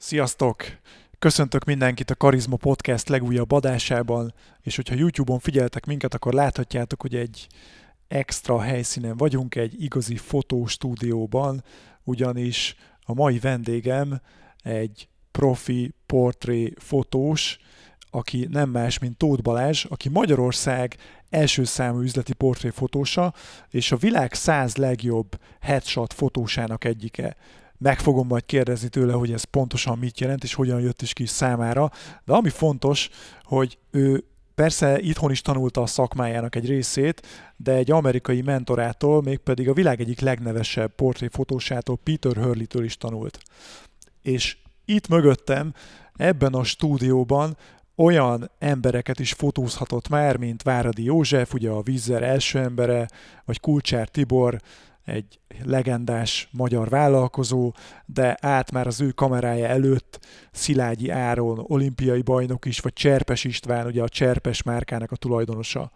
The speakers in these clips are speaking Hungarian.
Sziasztok! Köszöntök mindenkit a Karizma Podcast legújabb adásában, és hogyha YouTube-on figyeltek minket, akkor láthatjátok, hogy egy extra helyszínen vagyunk, egy igazi fotostúdióban, ugyanis a mai vendégem egy profi portré fotós, aki nem más, mint Tóth Balázs, aki Magyarország első számú üzleti portréfotósa, és a világ száz legjobb headshot fotósának egyike meg fogom majd kérdezni tőle, hogy ez pontosan mit jelent, és hogyan jött is ki számára. De ami fontos, hogy ő persze itthon is tanulta a szakmájának egy részét, de egy amerikai mentorától, mégpedig a világ egyik legnevesebb portréfotósától, Peter Hurley-től is tanult. És itt mögöttem, ebben a stúdióban olyan embereket is fotózhatott már, mint Váradi József, ugye a Vízzer első embere, vagy Kulcsár Tibor, egy legendás magyar vállalkozó, de át már az ő kamerája előtt Szilágyi Áron, olimpiai bajnok is, vagy Cserpes István, ugye a Cserpes márkának a tulajdonosa.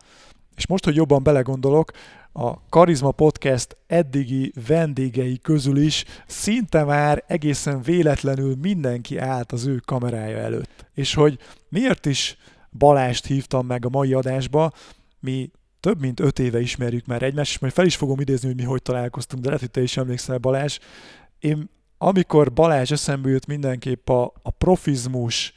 És most, hogy jobban belegondolok, a Karizma Podcast eddigi vendégei közül is szinte már egészen véletlenül mindenki állt az ő kamerája előtt. És hogy miért is Balást hívtam meg a mai adásba, mi több mint öt éve ismerjük már egymást, és majd fel is fogom idézni, hogy mi hogy találkoztunk, de lehet, hogy te is emlékszel Balázs. Én, amikor Balázs eszembe jut mindenképp a, a profizmus,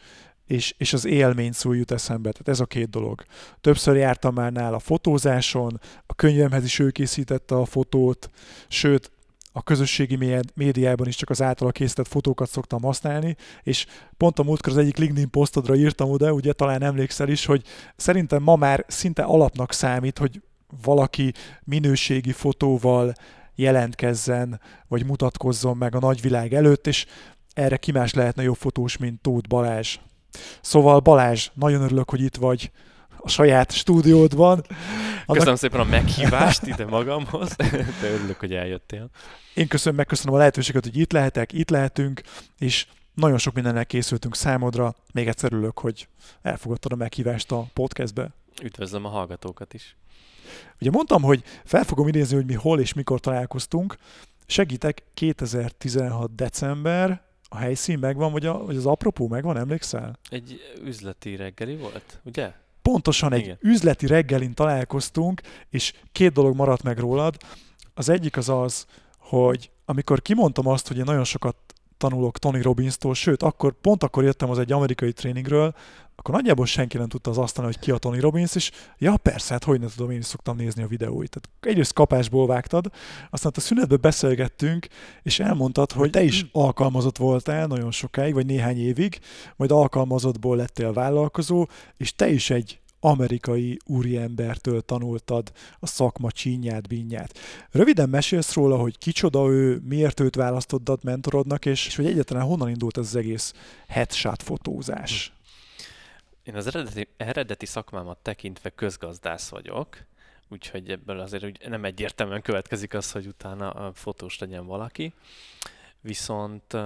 és, és az élmény szó jut eszembe. Tehát ez a két dolog. Többször jártam már nála fotózáson, a könyvemhez is ő készítette a fotót, sőt, a közösségi médiában is csak az általa készített fotókat szoktam használni, és pont a múltkor az egyik LinkedIn posztodra írtam oda, ugye talán emlékszel is, hogy szerintem ma már szinte alapnak számít, hogy valaki minőségi fotóval jelentkezzen, vagy mutatkozzon meg a nagyvilág előtt, és erre ki más lehetne jobb fotós, mint Tóth Balázs. Szóval Balázs, nagyon örülök, hogy itt vagy a saját stúdiódban. Annak... Köszönöm szépen a meghívást ide magamhoz, de örülök, hogy eljöttél. Én köszönöm, megköszönöm a lehetőséget, hogy itt lehetek, itt lehetünk, és nagyon sok mindennel készültünk számodra. Még egyszer örülök, hogy elfogadtad a meghívást a podcastbe. Üdvözlöm a hallgatókat is. Ugye mondtam, hogy fel fogom idézni, hogy mi hol és mikor találkoztunk. Segítek 2016. december, a helyszín megvan, vagy, a, vagy az apropó megvan, emlékszel? Egy üzleti reggeli volt, ugye? Pontosan egy Igen. üzleti reggelin találkoztunk, és két dolog maradt meg rólad. Az egyik az az, hogy amikor kimondtam azt, hogy én nagyon sokat tanulok Tony Robbins-tól, sőt, akkor pont akkor jöttem az egy amerikai tréningről, akkor nagyjából senki nem tudta az asztalon, hogy ki a Tony Robbins, és ja, persze, hát hogy ne tudom, én is szoktam nézni a videóit. Tehát egyrészt kapásból vágtad, aztán a szünetben beszélgettünk, és elmondtad, hogy te is alkalmazott voltál nagyon sokáig, vagy néhány évig, majd alkalmazottból lettél vállalkozó, és te is egy amerikai úriembertől tanultad a szakma csínyát, bínyát. Röviden mesélsz róla, hogy kicsoda ő, miért őt választottad mentorodnak, és, és hogy egyáltalán honnan indult ez az egész headshot fotózás? Én az eredeti, eredeti szakmámat tekintve közgazdász vagyok, úgyhogy ebből azért úgy nem egyértelműen következik az, hogy utána fotós legyen valaki. Viszont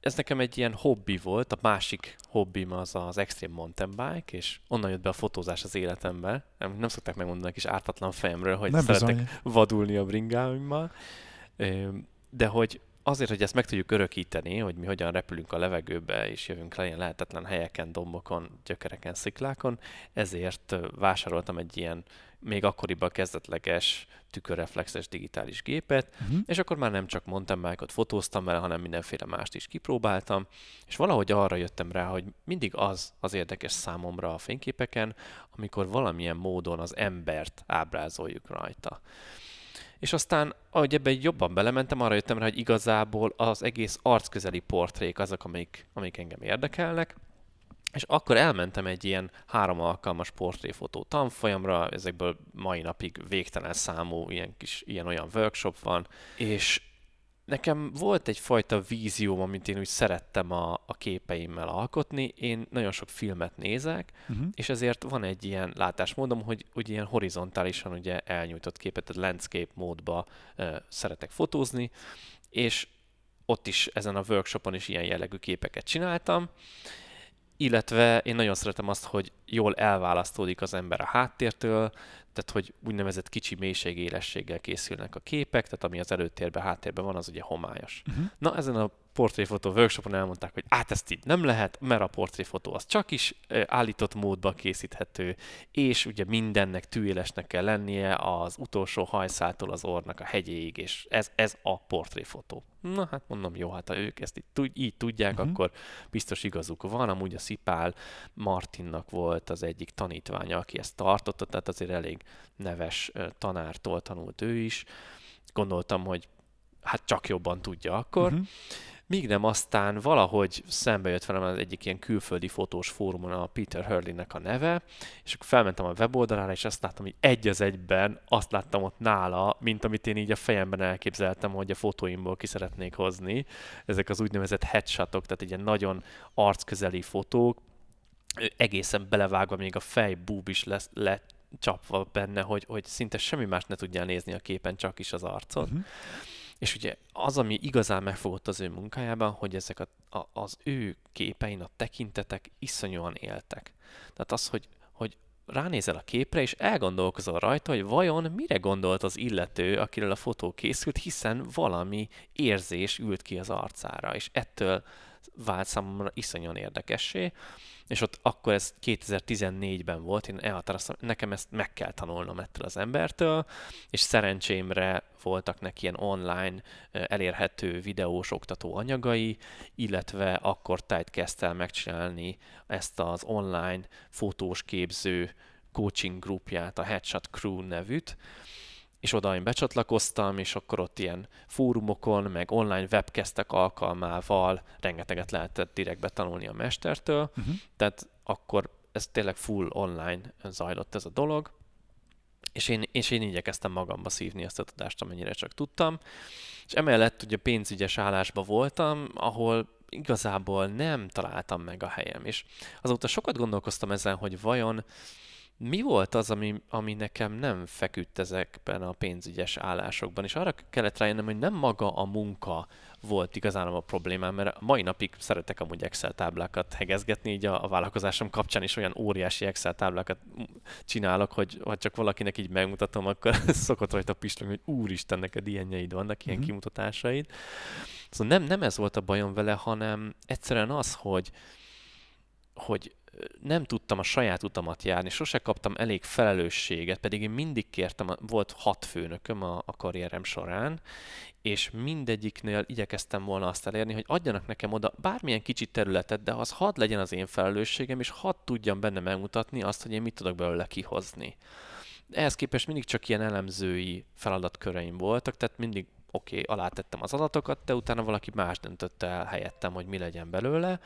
ez nekem egy ilyen hobbi volt, a másik hobbim az az Extreme Mountain Bike, és onnan jött be a fotózás az életembe. Nem, nem szokták megmondani a kis ártatlan fejemről, hogy nem szeretek bizony. vadulni a bringáimmal. De hogy azért, hogy ezt meg tudjuk örökíteni, hogy mi hogyan repülünk a levegőbe, és jövünk le ilyen lehetetlen helyeken, dombokon, gyökereken, sziklákon, ezért vásároltam egy ilyen még akkoriban kezdetleges tükörreflexes digitális gépet, uh-huh. és akkor már nem csak mountain bike fotóztam vele, hanem mindenféle mást is kipróbáltam, és valahogy arra jöttem rá, hogy mindig az az érdekes számomra a fényképeken, amikor valamilyen módon az embert ábrázoljuk rajta. És aztán, ahogy ebben jobban belementem, arra jöttem rá, hogy igazából az egész arcközeli portrék azok, amik, amik engem érdekelnek, és akkor elmentem egy ilyen három alkalmas portréfotó tanfolyamra, ezekből mai napig végtelen számú ilyen kis ilyen-olyan workshop van, és nekem volt egyfajta vízióm, amit én úgy szerettem a, a képeimmel alkotni. Én nagyon sok filmet nézek, uh-huh. és ezért van egy ilyen látásmódom, hogy, hogy ilyen horizontálisan ugye elnyújtott képet, tehát landscape módba uh, szeretek fotózni, és ott is ezen a workshopon is ilyen jellegű képeket csináltam, illetve én nagyon szeretem azt, hogy jól elválasztódik az ember a háttértől, tehát hogy úgynevezett kicsi mélységélességgel készülnek a képek, tehát ami az előtérben, háttérben van, az ugye homályos. Uh-huh. Na, ezen a portréfotó workshopon elmondták, hogy át ezt így nem lehet, mert a portréfotó az csak is állított módba készíthető, és ugye mindennek tűélesnek kell lennie az utolsó hajszától az orrnak a hegyéig, és ez, ez a portréfotó. Na hát mondom, jó, hát ha ők ezt így, így tudják, uh-huh. akkor biztos igazuk van. Amúgy a Szipál Martinnak volt az egyik tanítványa, aki ezt tartotta, tehát azért elég neves tanártól tanult ő is. Gondoltam, hogy hát csak jobban tudja akkor. Uh-huh. Míg nem aztán valahogy szembe jött velem az egyik ilyen külföldi fotós fórumon a Peter Hurley-nek a neve, és akkor felmentem a weboldalára, és azt láttam, hogy egy az egyben azt láttam ott nála, mint amit én így a fejemben elképzeltem, hogy a fotóimból ki szeretnék hozni. Ezek az úgynevezett headshotok, tehát ilyen nagyon arcközeli fotók, egészen belevágva még a fej búb is lesz, lecsapva benne, hogy, hogy szinte semmi más ne tudjál nézni a képen, csak is az arcot. Uh-huh. És ugye az, ami igazán megfogott az ő munkájában, hogy ezek a, a, az ő képein a tekintetek iszonyúan éltek. Tehát az, hogy, hogy ránézel a képre, és elgondolkozol rajta, hogy vajon mire gondolt az illető, akiről a fotó készült, hiszen valami érzés ült ki az arcára, és ettől vált számomra iszonyan érdekessé, és ott akkor ez 2014-ben volt, én elhatároztam, nekem ezt meg kell tanulnom ettől az embertől, és szerencsémre voltak neki ilyen online elérhető videós oktató anyagai, illetve akkor tájt kezdte el megcsinálni ezt az online fotós képző coaching grupját, a Headshot Crew nevűt, és oda én becsatlakoztam, és akkor ott ilyen fórumokon, meg online webkeztek alkalmával rengeteget lehetett direkt betanulni a mestertől, uh-huh. tehát akkor ez tényleg full online zajlott ez a dolog, és én, és én igyekeztem magamba szívni ezt a tudást, amennyire csak tudtam, és emellett ugye pénzügyes állásban voltam, ahol igazából nem találtam meg a helyem, és azóta sokat gondolkoztam ezen, hogy vajon mi volt az, ami, ami nekem nem feküdt ezekben a pénzügyes állásokban, és arra kellett rájönnöm, hogy nem maga a munka volt igazán a problémám, mert mai napig szeretek amúgy Excel táblákat hegezgetni, így a, a vállalkozásom kapcsán is olyan óriási Excel táblákat csinálok, hogy ha csak valakinek így megmutatom, akkor szokott rajta pislogni, hogy úristen, neked ilyenjeid vannak, ilyen mm-hmm. kimutatásaid. Szóval nem, nem ez volt a bajom vele, hanem egyszerűen az, hogy hogy nem tudtam a saját utamat járni, sose kaptam elég felelősséget, pedig én mindig kértem, volt hat főnököm a, a karrierem során, és mindegyiknél igyekeztem volna azt elérni, hogy adjanak nekem oda bármilyen kicsi területet, de az hadd legyen az én felelősségem, és hadd tudjam benne megmutatni azt, hogy én mit tudok belőle kihozni. Ehhez képest mindig csak ilyen elemzői feladatköreim voltak, tehát mindig oké, okay, alátettem az adatokat, de utána valaki más döntötte el helyettem, hogy mi legyen belőle,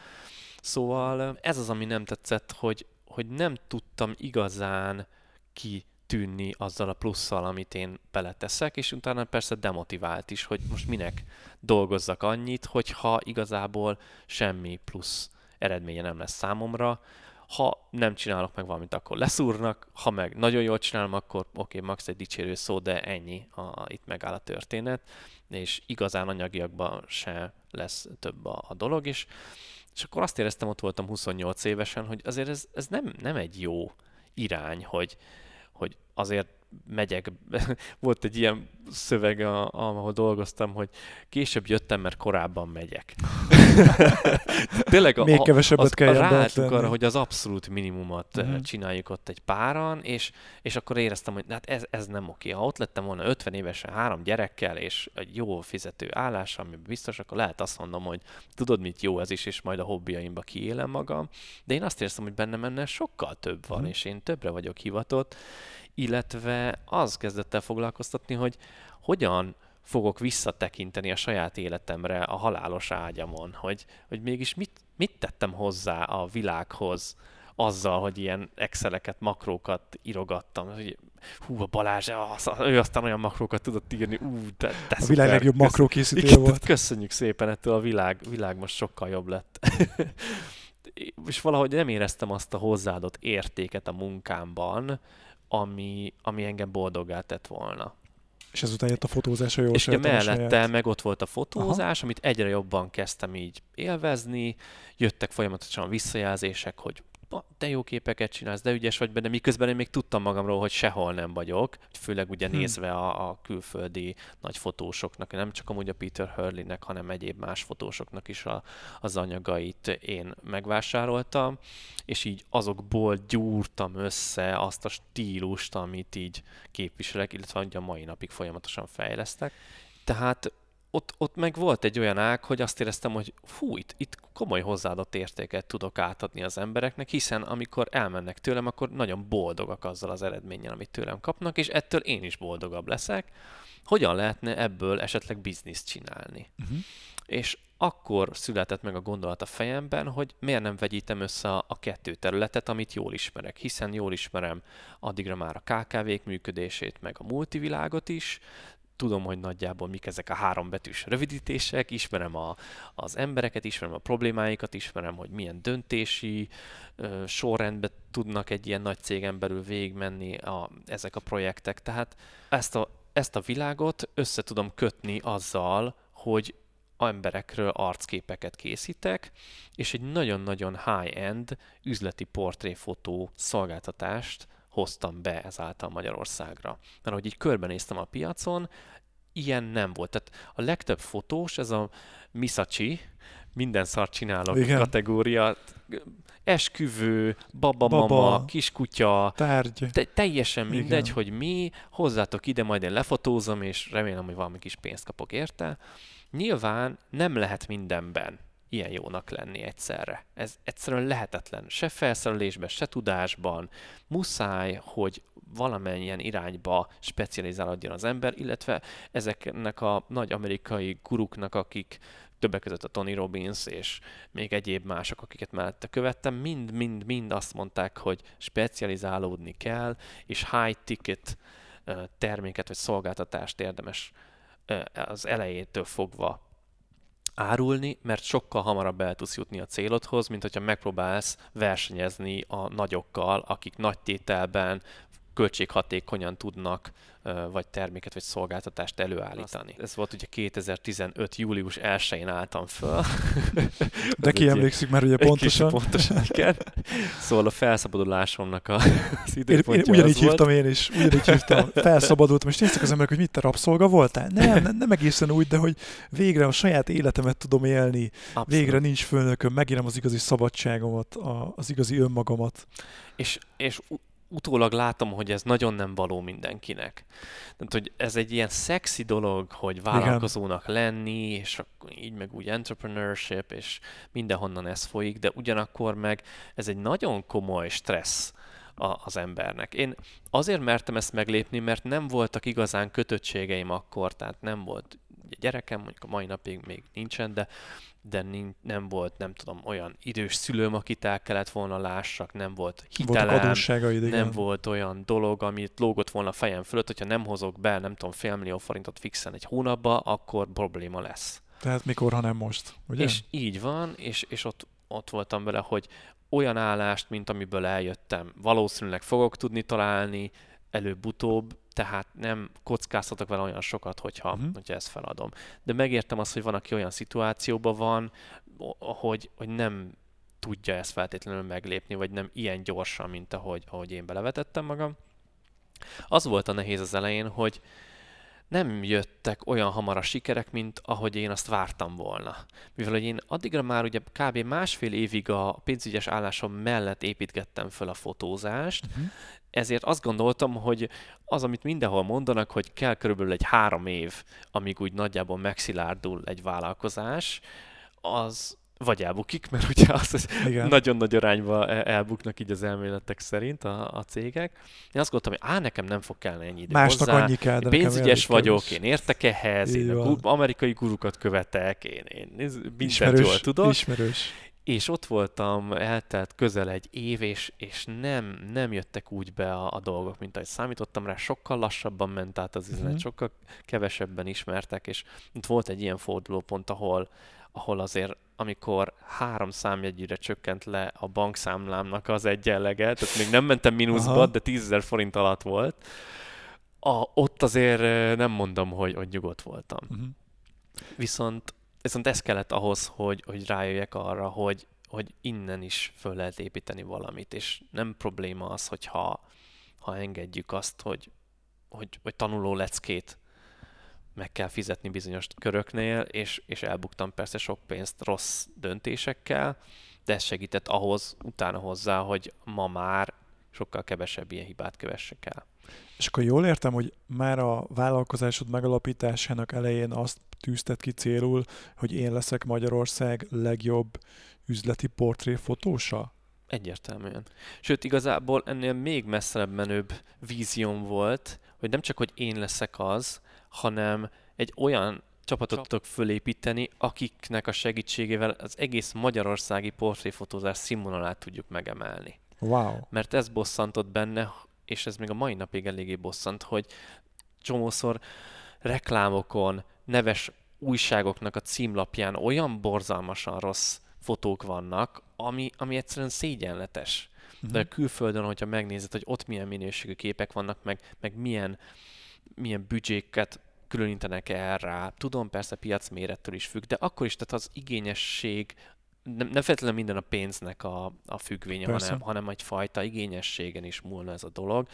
Szóval ez az, ami nem tetszett, hogy, hogy nem tudtam igazán kitűnni azzal a plusszal, amit én beleteszek, és utána persze demotivált is, hogy most minek dolgozzak annyit, hogyha igazából semmi plusz eredménye nem lesz számomra. Ha nem csinálok meg valamit, akkor leszúrnak, ha meg nagyon jól csinálom, akkor oké, okay, max egy dicsérő szó, de ennyi, a, itt megáll a történet, és igazán anyagiakban se lesz több a, a dolog, is. És akkor azt éreztem, ott voltam 28 évesen, hogy azért ez, ez nem, nem egy jó irány, hogy, hogy azért megyek. Volt egy ilyen szöveg, a, ahol dolgoztam, hogy később jöttem, mert korábban megyek. Tényleg a, Még kevesebbet az, kell ráálltuk arra, hogy az abszolút minimumot uh-huh. csináljuk ott egy páran, és, és akkor éreztem, hogy hát ez, ez nem oké. Ha ott lettem volna 50 évesen három gyerekkel, és egy jó fizető állás, ami biztos, akkor lehet azt mondom, hogy tudod, mit jó ez is, és majd a hobbiaimba kiélem magam. De én azt érzem, hogy bennem ennél sokkal több van, uh-huh. és én többre vagyok hivatott, illetve az kezdett el foglalkoztatni, hogy hogyan fogok visszatekinteni a saját életemre a halálos ágyamon, hogy, hogy mégis mit, mit tettem hozzá a világhoz azzal, hogy ilyen exceleket, makrókat írogattam. Hogy, hú, a Balázs, az, ő aztán olyan makrókat tudott írni, ú, de, de A világ legjobb makrókészítője volt. Köszönjük szépen, ettől a világ, világ most sokkal jobb lett. és valahogy nem éreztem azt a hozzáadott értéket a munkámban, ami, ami engem boldoggá tett volna. És ezután jött a fotózás, a jól És ugye mellette meg ott volt a fotózás, Aha. amit egyre jobban kezdtem így élvezni, jöttek folyamatosan visszajelzések, hogy de jó képeket csinálsz, de ügyes vagy benne, miközben én még tudtam magamról, hogy sehol nem vagyok, főleg ugye hmm. nézve a, a külföldi nagy fotósoknak, nem csak amúgy a Peter Hurleynek, hanem egyéb más fotósoknak is a, az anyagait én megvásároltam, és így azokból gyúrtam össze azt a stílust, amit így képviselek, illetve a mai napig folyamatosan fejlesztek. Tehát ott, ott meg volt egy olyan ág, hogy azt éreztem, hogy fú, itt, itt komoly hozzáadott értéket tudok átadni az embereknek, hiszen amikor elmennek tőlem, akkor nagyon boldogak azzal az eredménnyel, amit tőlem kapnak, és ettől én is boldogabb leszek. Hogyan lehetne ebből esetleg bizniszt csinálni? Uh-huh. És akkor született meg a gondolat a fejemben, hogy miért nem vegyítem össze a, kettő területet, amit jól ismerek, hiszen jól ismerem addigra már a KKV-k működését, meg a multivilágot is, tudom, hogy nagyjából mik ezek a három betűs rövidítések, ismerem a, az embereket, ismerem a problémáikat, ismerem, hogy milyen döntési ö, sorrendbe tudnak egy ilyen nagy cégen belül végigmenni a, ezek a projektek. Tehát ezt a, ezt a világot össze tudom kötni azzal, hogy emberekről arcképeket készítek, és egy nagyon-nagyon high-end üzleti portréfotó szolgáltatást hoztam be ezáltal Magyarországra. Mert ahogy így körbenéztem a piacon, ilyen nem volt. Tehát a legtöbb fotós, ez a Misachi, minden szart csinálok Igen. kategória, esküvő, babamama, Baba, kiskutya, tárgy. Te, teljesen mindegy, Igen. hogy mi, hozzátok ide, majd én lefotózom, és remélem, hogy valami kis pénzt kapok érte. Nyilván nem lehet mindenben ilyen jónak lenni egyszerre. Ez egyszerűen lehetetlen. Se felszerelésben, se tudásban. Muszáj, hogy valamennyien irányba specializálódjon az ember, illetve ezeknek a nagy amerikai guruknak, akik többek között a Tony Robbins és még egyéb mások, akiket mellette követtem, mind-mind-mind azt mondták, hogy specializálódni kell, és high ticket terméket vagy szolgáltatást érdemes az elejétől fogva árulni, mert sokkal hamarabb el tudsz jutni a célodhoz, mint hogyha megpróbálsz versenyezni a nagyokkal, akik nagy tételben költséghatékonyan tudnak vagy terméket, vagy szolgáltatást előállítani. Azt, ez volt ugye 2015. július 1-én álltam föl. De ki emlékszik már ugye pontosan. pontosan, igen. Szóval a felszabadulásomnak a, az időpontja én, én ugyanígy hívtam én is, ugyanígy hívtam, felszabadultam, és néztek az emberek, hogy mit te rabszolga voltál? Nem, nem, nem egészen úgy, de hogy végre a saját életemet tudom élni, Abszolút. végre nincs főnököm, megérem az igazi szabadságomat, az igazi önmagamat. És, és utólag látom, hogy ez nagyon nem való mindenkinek. Tehát, hogy ez egy ilyen szexi dolog, hogy vállalkozónak Igen. lenni, és így meg úgy entrepreneurship, és mindenhonnan ez folyik, de ugyanakkor meg ez egy nagyon komoly stressz a, az embernek. Én azért mertem ezt meglépni, mert nem voltak igazán kötöttségeim akkor, tehát nem volt gyerekem, mondjuk a mai napig még nincsen, de de nincs, nem volt, nem tudom, olyan idős szülőm, akit el kellett volna lássak, nem volt hitelem, nem volt olyan dolog, amit lógott volna a fejem fölött, hogyha nem hozok be, nem tudom, fél millió forintot fixen egy hónapba, akkor probléma lesz. Tehát mikor, ha nem most, ugye? És így van, és, és ott, ott voltam vele, hogy olyan állást, mint amiből eljöttem, valószínűleg fogok tudni találni, előbb-utóbb, tehát nem kockáztatok vele olyan sokat, hogyha, uh-huh. hogyha ezt feladom. De megértem azt, hogy van, aki olyan szituációban van, hogy, hogy nem tudja ezt feltétlenül meglépni, vagy nem ilyen gyorsan, mint ahogy, ahogy én belevetettem magam. Az volt a nehéz az elején, hogy nem jöttek olyan hamar a sikerek, mint ahogy én azt vártam volna. Mivel hogy én addigra már ugye kb. másfél évig a pénzügyes állásom mellett építgettem föl a fotózást, uh-huh ezért azt gondoltam, hogy az, amit mindenhol mondanak, hogy kell körülbelül egy három év, amíg úgy nagyjából megszilárdul egy vállalkozás, az vagy elbukik, mert ugye az Igen. nagyon nagy arányba e- elbuknak így az elméletek szerint a, a cégek. Én azt gondoltam, hogy á, nekem nem fog kellene ennyi idő Másnak hozzá. annyi kell, de Pénzügyes vagyok, én értek ehhez, én van. amerikai gurukat követek, én, én mindent Ismerős, jól tudok. Ismerős és ott voltam, eltelt közel egy év, és, és nem, nem jöttek úgy be a, a dolgok, mint ahogy számítottam rá, sokkal lassabban ment át az üzlet, mm-hmm. sokkal kevesebben ismertek, és itt volt egy ilyen fordulópont, ahol, ahol azért amikor három számjegyűre csökkent le a bankszámlámnak az egyenlege, tehát még nem mentem mínuszba, Aha. de 10 forint alatt volt, a, ott azért nem mondom, hogy, hogy nyugodt voltam. Uh-huh. Viszont Viszont ez kellett ahhoz, hogy, hogy rájöjjek arra, hogy, hogy innen is föl lehet építeni valamit, és nem probléma az, hogyha ha engedjük azt, hogy, hogy, hogy tanuló leckét meg kell fizetni bizonyos köröknél, és, és elbuktam persze sok pénzt rossz döntésekkel, de ez segített ahhoz, utána hozzá, hogy ma már sokkal kevesebb ilyen hibát kövessek el. És akkor jól értem, hogy már a vállalkozásod megalapításának elején azt tűztet ki célul, hogy én leszek Magyarország legjobb üzleti portréfotósa? Egyértelműen. Sőt, igazából ennél még messzebb menőbb vízióm volt, hogy nem csak, hogy én leszek az, hanem egy olyan csapatot tudok fölépíteni, akiknek a segítségével az egész magyarországi portréfotózás színvonalát tudjuk megemelni. Wow. Mert ez bosszantott benne, és ez még a mai napig eléggé bosszant, hogy csomószor reklámokon, neves újságoknak a címlapján olyan borzalmasan rossz fotók vannak, ami, ami egyszerűen szégyenletes. Uh-huh. De külföldön, hogyha megnézed, hogy ott milyen minőségű képek vannak, meg, meg milyen, milyen büdzséket különítenek erre. Tudom, persze piac mérettől is függ, de akkor is, tehát az igényesség, nem, nem feltétlenül minden a pénznek a, a függvénye, hanem, hanem egyfajta igényességen is múlna ez a dolog.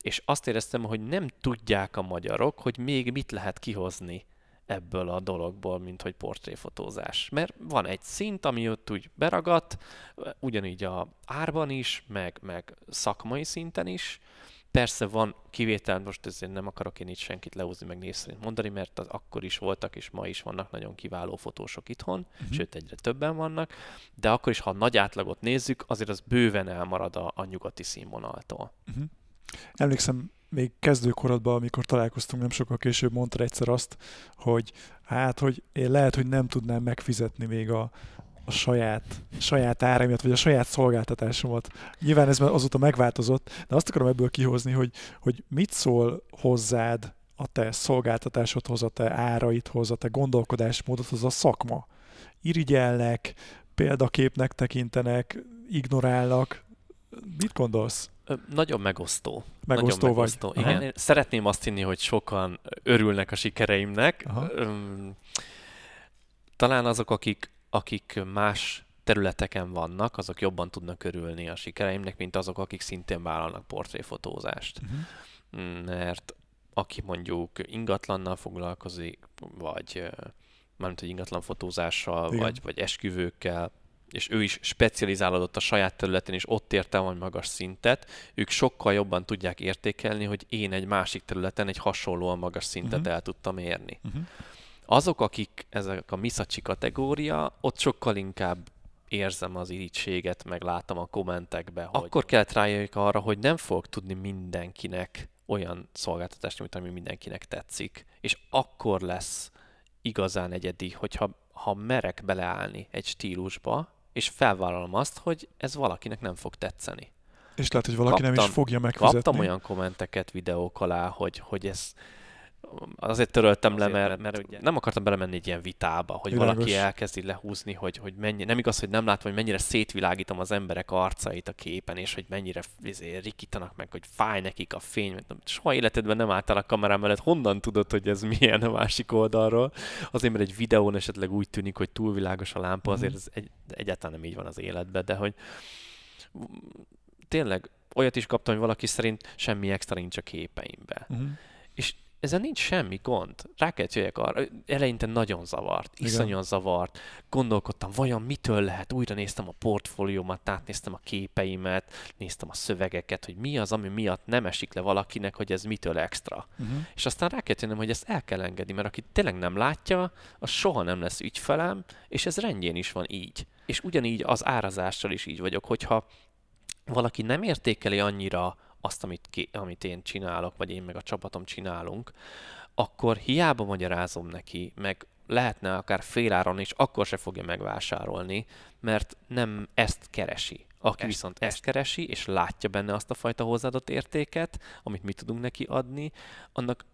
És azt éreztem, hogy nem tudják a magyarok, hogy még mit lehet kihozni ebből a dologból, mint hogy portréfotózás. Mert van egy szint, ami ott úgy beragadt, ugyanígy a árban is, meg, meg szakmai szinten is, Persze van kivétel, most ezért nem akarok én itt senkit leúzni, meg név szerint mondani, mert az akkor is voltak, és ma is vannak nagyon kiváló fotósok itthon, uh-huh. sőt egyre többen vannak, de akkor is, ha a nagy átlagot nézzük, azért az bőven elmarad a, a nyugati színvonaltól. Uh-huh. Emlékszem, még kezdőkorodban, amikor találkoztunk nem sokkal később, mondtad egyszer azt, hogy hát, hogy én lehet, hogy nem tudnám megfizetni még a, a saját, saját áraimat, vagy a saját szolgáltatásomat. Nyilván ez azóta megváltozott, de azt akarom ebből kihozni, hogy, hogy mit szól hozzád a te szolgáltatásodhoz, a te áraidhoz, a te gondolkodásmódodhoz a szakma. Irigyelnek, példaképnek tekintenek, ignorálnak. Mit gondolsz? Nagyon megosztó. Megosztó Nagyon megosztó. vagy. Igen. Szeretném azt hinni, hogy sokan örülnek a sikereimnek. Aha. Talán azok, akik akik más területeken vannak, azok jobban tudnak örülni a sikereimnek, mint azok, akik szintén vállalnak portréfotózást. Uh-huh. Mert aki mondjuk ingatlannal foglalkozik, vagy mármint, hogy ingatlan fotózással, vagy, vagy esküvőkkel, és ő is specializálódott a saját területén, és ott érte van magas szintet, ők sokkal jobban tudják értékelni, hogy én egy másik területen egy hasonlóan magas szintet uh-huh. el tudtam érni. Uh-huh. Azok, akik ezek a miszacsi kategória, ott sokkal inkább érzem az irítséget, meg látom a kommentekbe, hogy akkor kellett rájöjjük arra, hogy nem fog tudni mindenkinek olyan szolgáltatást nyújtani, ami mindenkinek tetszik. És akkor lesz igazán egyedi, hogyha ha merek beleállni egy stílusba, és felvállalom azt, hogy ez valakinek nem fog tetszeni. És lehet, hogy valaki kaptam, nem is fogja megfizetni. Kaptam olyan kommenteket videók alá, hogy, hogy ez azért töröltem azért, le, mert, mert ugye nem akartam belemenni egy ilyen vitába, hogy Világos. valaki elkezdi lehúzni, hogy, hogy mennyi, nem igaz, hogy nem látom, hogy mennyire szétvilágítom az emberek arcait a képen, és hogy mennyire izé, rikítanak meg, hogy fáj nekik a fény. Soha életedben nem álltál a kamerám mellett, honnan tudod, hogy ez milyen a másik oldalról? Azért, mert egy videón esetleg úgy tűnik, hogy túlvilágos a lámpa, azért mhm. ez egy, egyáltalán nem így van az életben, de hogy tényleg olyat is kaptam, hogy valaki szerint semmi extra nincs a képeimbe. Uh-huh. És ezzel nincs semmi gond. Rá kell jöjjek arra. Eleinte nagyon zavart, iszonyan zavart. Gondolkodtam, vajon mitől lehet? Újra néztem a portfóliómat, átnéztem a képeimet, néztem a szövegeket, hogy mi az, ami miatt nem esik le valakinek, hogy ez mitől extra. Uh-huh. És aztán rá kell jönnöm, hogy ezt el kell engedni, mert aki tényleg nem látja, az soha nem lesz ügyfelem, és ez rendjén is van így. És ugyanígy az árazással is így vagyok, hogyha valaki nem értékeli annyira azt, amit, ki, amit én csinálok, vagy én meg a csapatom csinálunk, akkor hiába magyarázom neki, meg lehetne akár féláron is, akkor se fogja megvásárolni, mert nem ezt keresi. Aki ezt, viszont ezt keresi, és látja benne azt a fajta hozzáadott értéket, amit mi tudunk neki adni, annak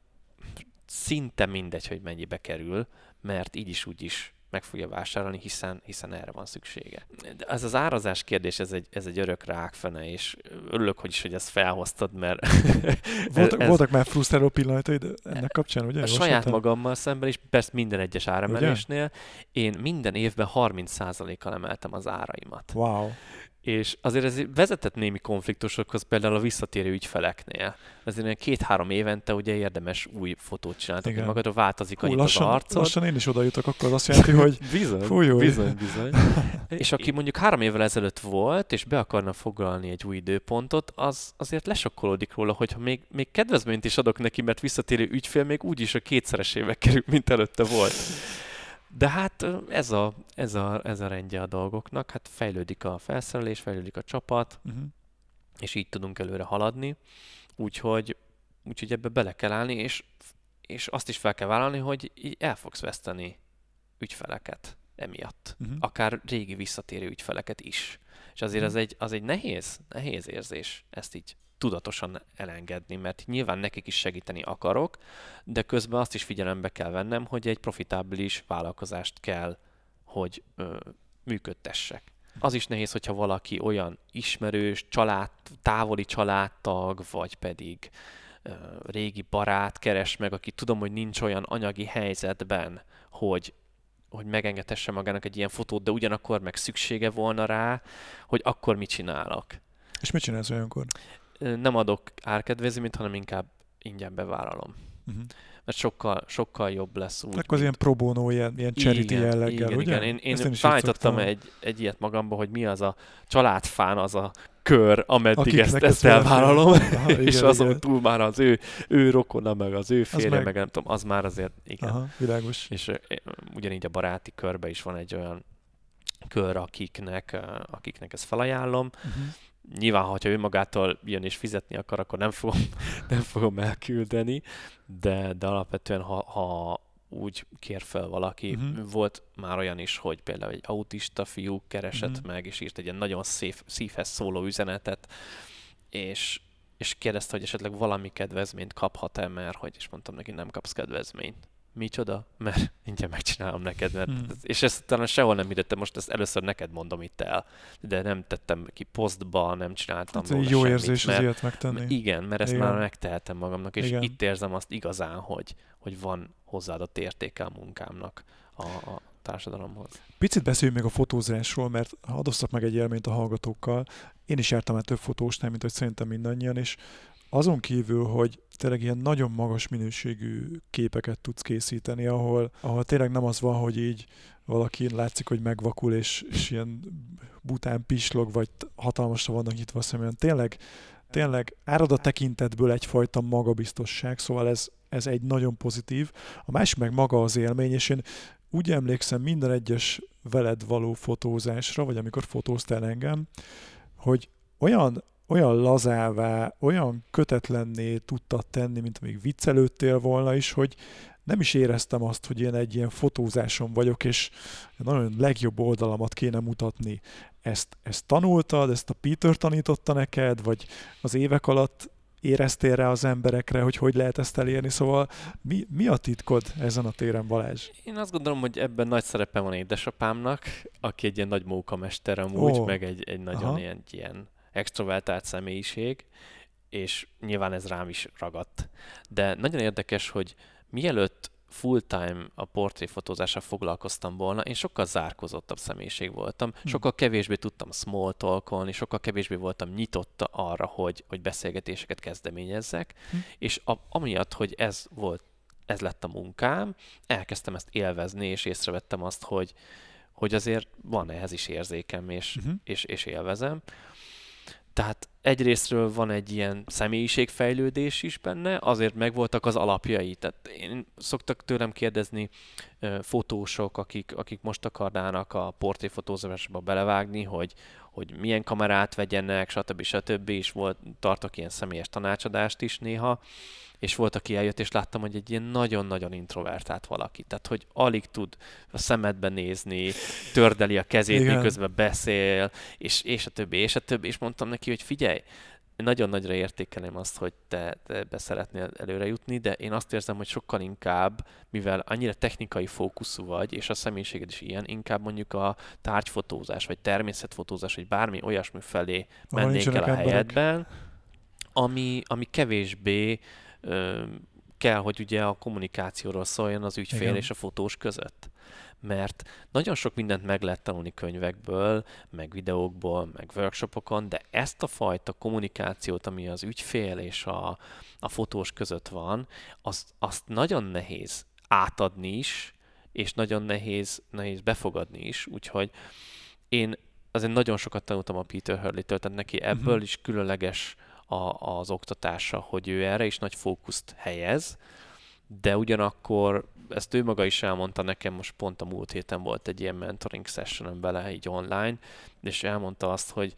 szinte mindegy, hogy mennyibe kerül, mert így is úgy is meg fogja vásárolni, hiszen, hiszen erre van szüksége. De ez az árazás kérdés, ez egy, ez egy örök rákfene, és örülök, hogy is, hogy ezt felhoztad, mert... Voltak, ez, voltak már frusztráló pillanatai ennek kapcsán, ugye? A saját magammal szemben is, persze minden egyes áremelésnél, én minden évben 30%-kal emeltem az áraimat. Wow és azért ez vezetett némi konfliktusokhoz, például a visszatérő ügyfeleknél. Ezért ilyen két-három évente ugye érdemes új fotót csinálni, hogy magadra változik annyit lassan, az arcod. Lassan én is oda jutok, akkor az azt jelenti, hogy bizony, fújulj. bizony, bizony. és aki mondjuk három évvel ezelőtt volt, és be akarna foglalni egy új időpontot, az azért lesokkolódik róla, hogyha még, még kedvezményt is adok neki, mert visszatérő ügyfél még úgyis a kétszeresével kerül, mint előtte volt. De hát ez a, ez, a, ez a rendje a dolgoknak, hát fejlődik a felszerelés, fejlődik a csapat, uh-huh. és így tudunk előre haladni, úgyhogy, úgyhogy ebbe bele kell állni, és, és azt is fel kell vállalni, hogy így el fogsz veszteni ügyfeleket emiatt. Uh-huh. Akár régi visszatérő ügyfeleket is. És azért uh-huh. az egy, az egy nehéz, nehéz érzés ezt így tudatosan elengedni, mert nyilván nekik is segíteni akarok, de közben azt is figyelembe kell vennem, hogy egy profitábilis vállalkozást kell, hogy ö, működtessek. Az is nehéz, hogyha valaki olyan ismerős, család, távoli családtag, vagy pedig ö, régi barát keres meg, aki tudom, hogy nincs olyan anyagi helyzetben, hogy hogy megengedhesse magának egy ilyen fotót, de ugyanakkor meg szüksége volna rá, hogy akkor mit csinálok. És mit csinálsz olyankor? Nem adok árkedvezményt, hanem inkább ingyen bevállalom. Uh-huh. Mert sokkal, sokkal jobb lesz úgy. Akkor az ilyen pro bono, ilyen, ilyen charity igen, jelleggel, igen, ugye? Igen, én, én, én egy, egy ilyet magamba, hogy mi az a családfán, az a kör, ameddig Akiknek ezt, ezt elvállalom, Aha, igen, és azon igen. túl már az ő, ő rokona, meg az ő férje, meg... meg nem tudom, az már azért, igen. Aha, világos. És ugyanígy a baráti körbe is van egy olyan kör, akiknek, akiknek ezt felajánlom, uh-huh nyilván, ha ő magától jön és fizetni akar, akkor nem fogom, nem fogom elküldeni, de, de alapvetően, ha, ha úgy kér fel valaki. Uh-huh. Volt már olyan is, hogy például egy autista fiú keresett uh-huh. meg, és írt egy ilyen nagyon szép, szívhez szóló üzenetet, és, és kérdezte, hogy esetleg valami kedvezményt kaphat-e, mert hogy, is mondtam neki, nem kapsz kedvezményt micsoda, mert ingyen megcsinálom neked, mert, hmm. és ezt talán sehol nem hirdettem, most ezt először neked mondom itt el, de nem tettem ki posztba, nem csináltam hát, Jó semmit, érzés mert, az ilyet megtenni. Igen, mert ezt igen. már megtehetem magamnak, és igen. itt érzem azt igazán, hogy, hogy van hozzáadott értéke a munkámnak a, a társadalomhoz. Picit beszéljünk még a fotózásról, mert adoztak meg egy élményt a hallgatókkal. Én is jártam el több fotósnál, mint hogy szerintem mindannyian, és azon kívül, hogy tényleg ilyen nagyon magas minőségű képeket tudsz készíteni, ahol, ahol tényleg nem az van, hogy így valaki látszik, hogy megvakul, és, és ilyen bután pislog, vagy hatalmasra vannak nyitva a szemben. Tényleg, tényleg árad a tekintetből egyfajta magabiztosság, szóval ez, ez egy nagyon pozitív. A másik meg maga az élmény, és én úgy emlékszem minden egyes veled való fotózásra, vagy amikor fotóztál engem, hogy olyan olyan lazává, olyan kötetlenné tudtad tenni, mint amíg viccelődtél volna is, hogy nem is éreztem azt, hogy én egy ilyen fotózáson vagyok, és nagyon legjobb oldalamat kéne mutatni. Ezt, ezt tanultad, ezt a Peter tanította neked, vagy az évek alatt éreztél rá az emberekre, hogy hogy lehet ezt elérni, szóval mi, mi a titkod ezen a téren, Balázs? Én azt gondolom, hogy ebben nagy szerepe van édesapámnak, aki egy ilyen nagy mókamester amúgy, oh. meg egy, egy nagyon ilyen, ilyen extrovertált személyiség, és nyilván ez rám is ragadt. De nagyon érdekes, hogy mielőtt full-time a portréfotózással foglalkoztam volna, én sokkal zárkozottabb személyiség voltam, hm. sokkal kevésbé tudtam small talkolni, sokkal kevésbé voltam nyitott arra, hogy, hogy beszélgetéseket kezdeményezzek, hm. és a, amiatt, hogy ez volt, ez lett a munkám, elkezdtem ezt élvezni, és észrevettem azt, hogy, hogy azért van ehhez is érzékem, és, uh-huh. és, és élvezem. Tehát egyrésztről van egy ilyen személyiségfejlődés is benne, azért megvoltak az alapjai. Tehát én szoktak tőlem kérdezni fotósok, akik, akik most akarnának a portréfotózásba belevágni, hogy, hogy milyen kamerát vegyenek, stb. stb. és volt, tartok ilyen személyes tanácsadást is néha, és volt, aki eljött, és láttam, hogy egy ilyen nagyon-nagyon introvertált valaki. Tehát, hogy alig tud a szemedbe nézni, tördeli a kezét, Igen. miközben beszél, és, és a többi, és a többi, és mondtam neki, hogy figyelj, nagyon nagyra értékelem azt, hogy te, te ebbe szeretnél előre jutni, de én azt érzem, hogy sokkal inkább, mivel annyira technikai fókuszú vagy, és a személyiséged is ilyen, inkább mondjuk a tárgyfotózás, vagy természetfotózás, vagy bármi olyasmi felé mennék el a helyedben, ami, ami kevésbé ö, kell, hogy ugye a kommunikációról szóljon az ügyfél Igen. és a fotós között. Mert nagyon sok mindent meg lehet tanulni könyvekből, meg videókból, meg workshopokon, de ezt a fajta kommunikációt, ami az ügyfél és a, a fotós között van, azt, azt nagyon nehéz átadni is, és nagyon nehéz, nehéz befogadni is, úgyhogy én azért nagyon sokat tanultam a Peter Hurley-től, tehát neki ebből Mhm. is különleges a, az oktatása, hogy ő erre is nagy fókuszt helyez, de ugyanakkor ezt ő maga is elmondta nekem, most pont a múlt héten volt egy ilyen mentoring sessionon bele, így online, és elmondta azt, hogy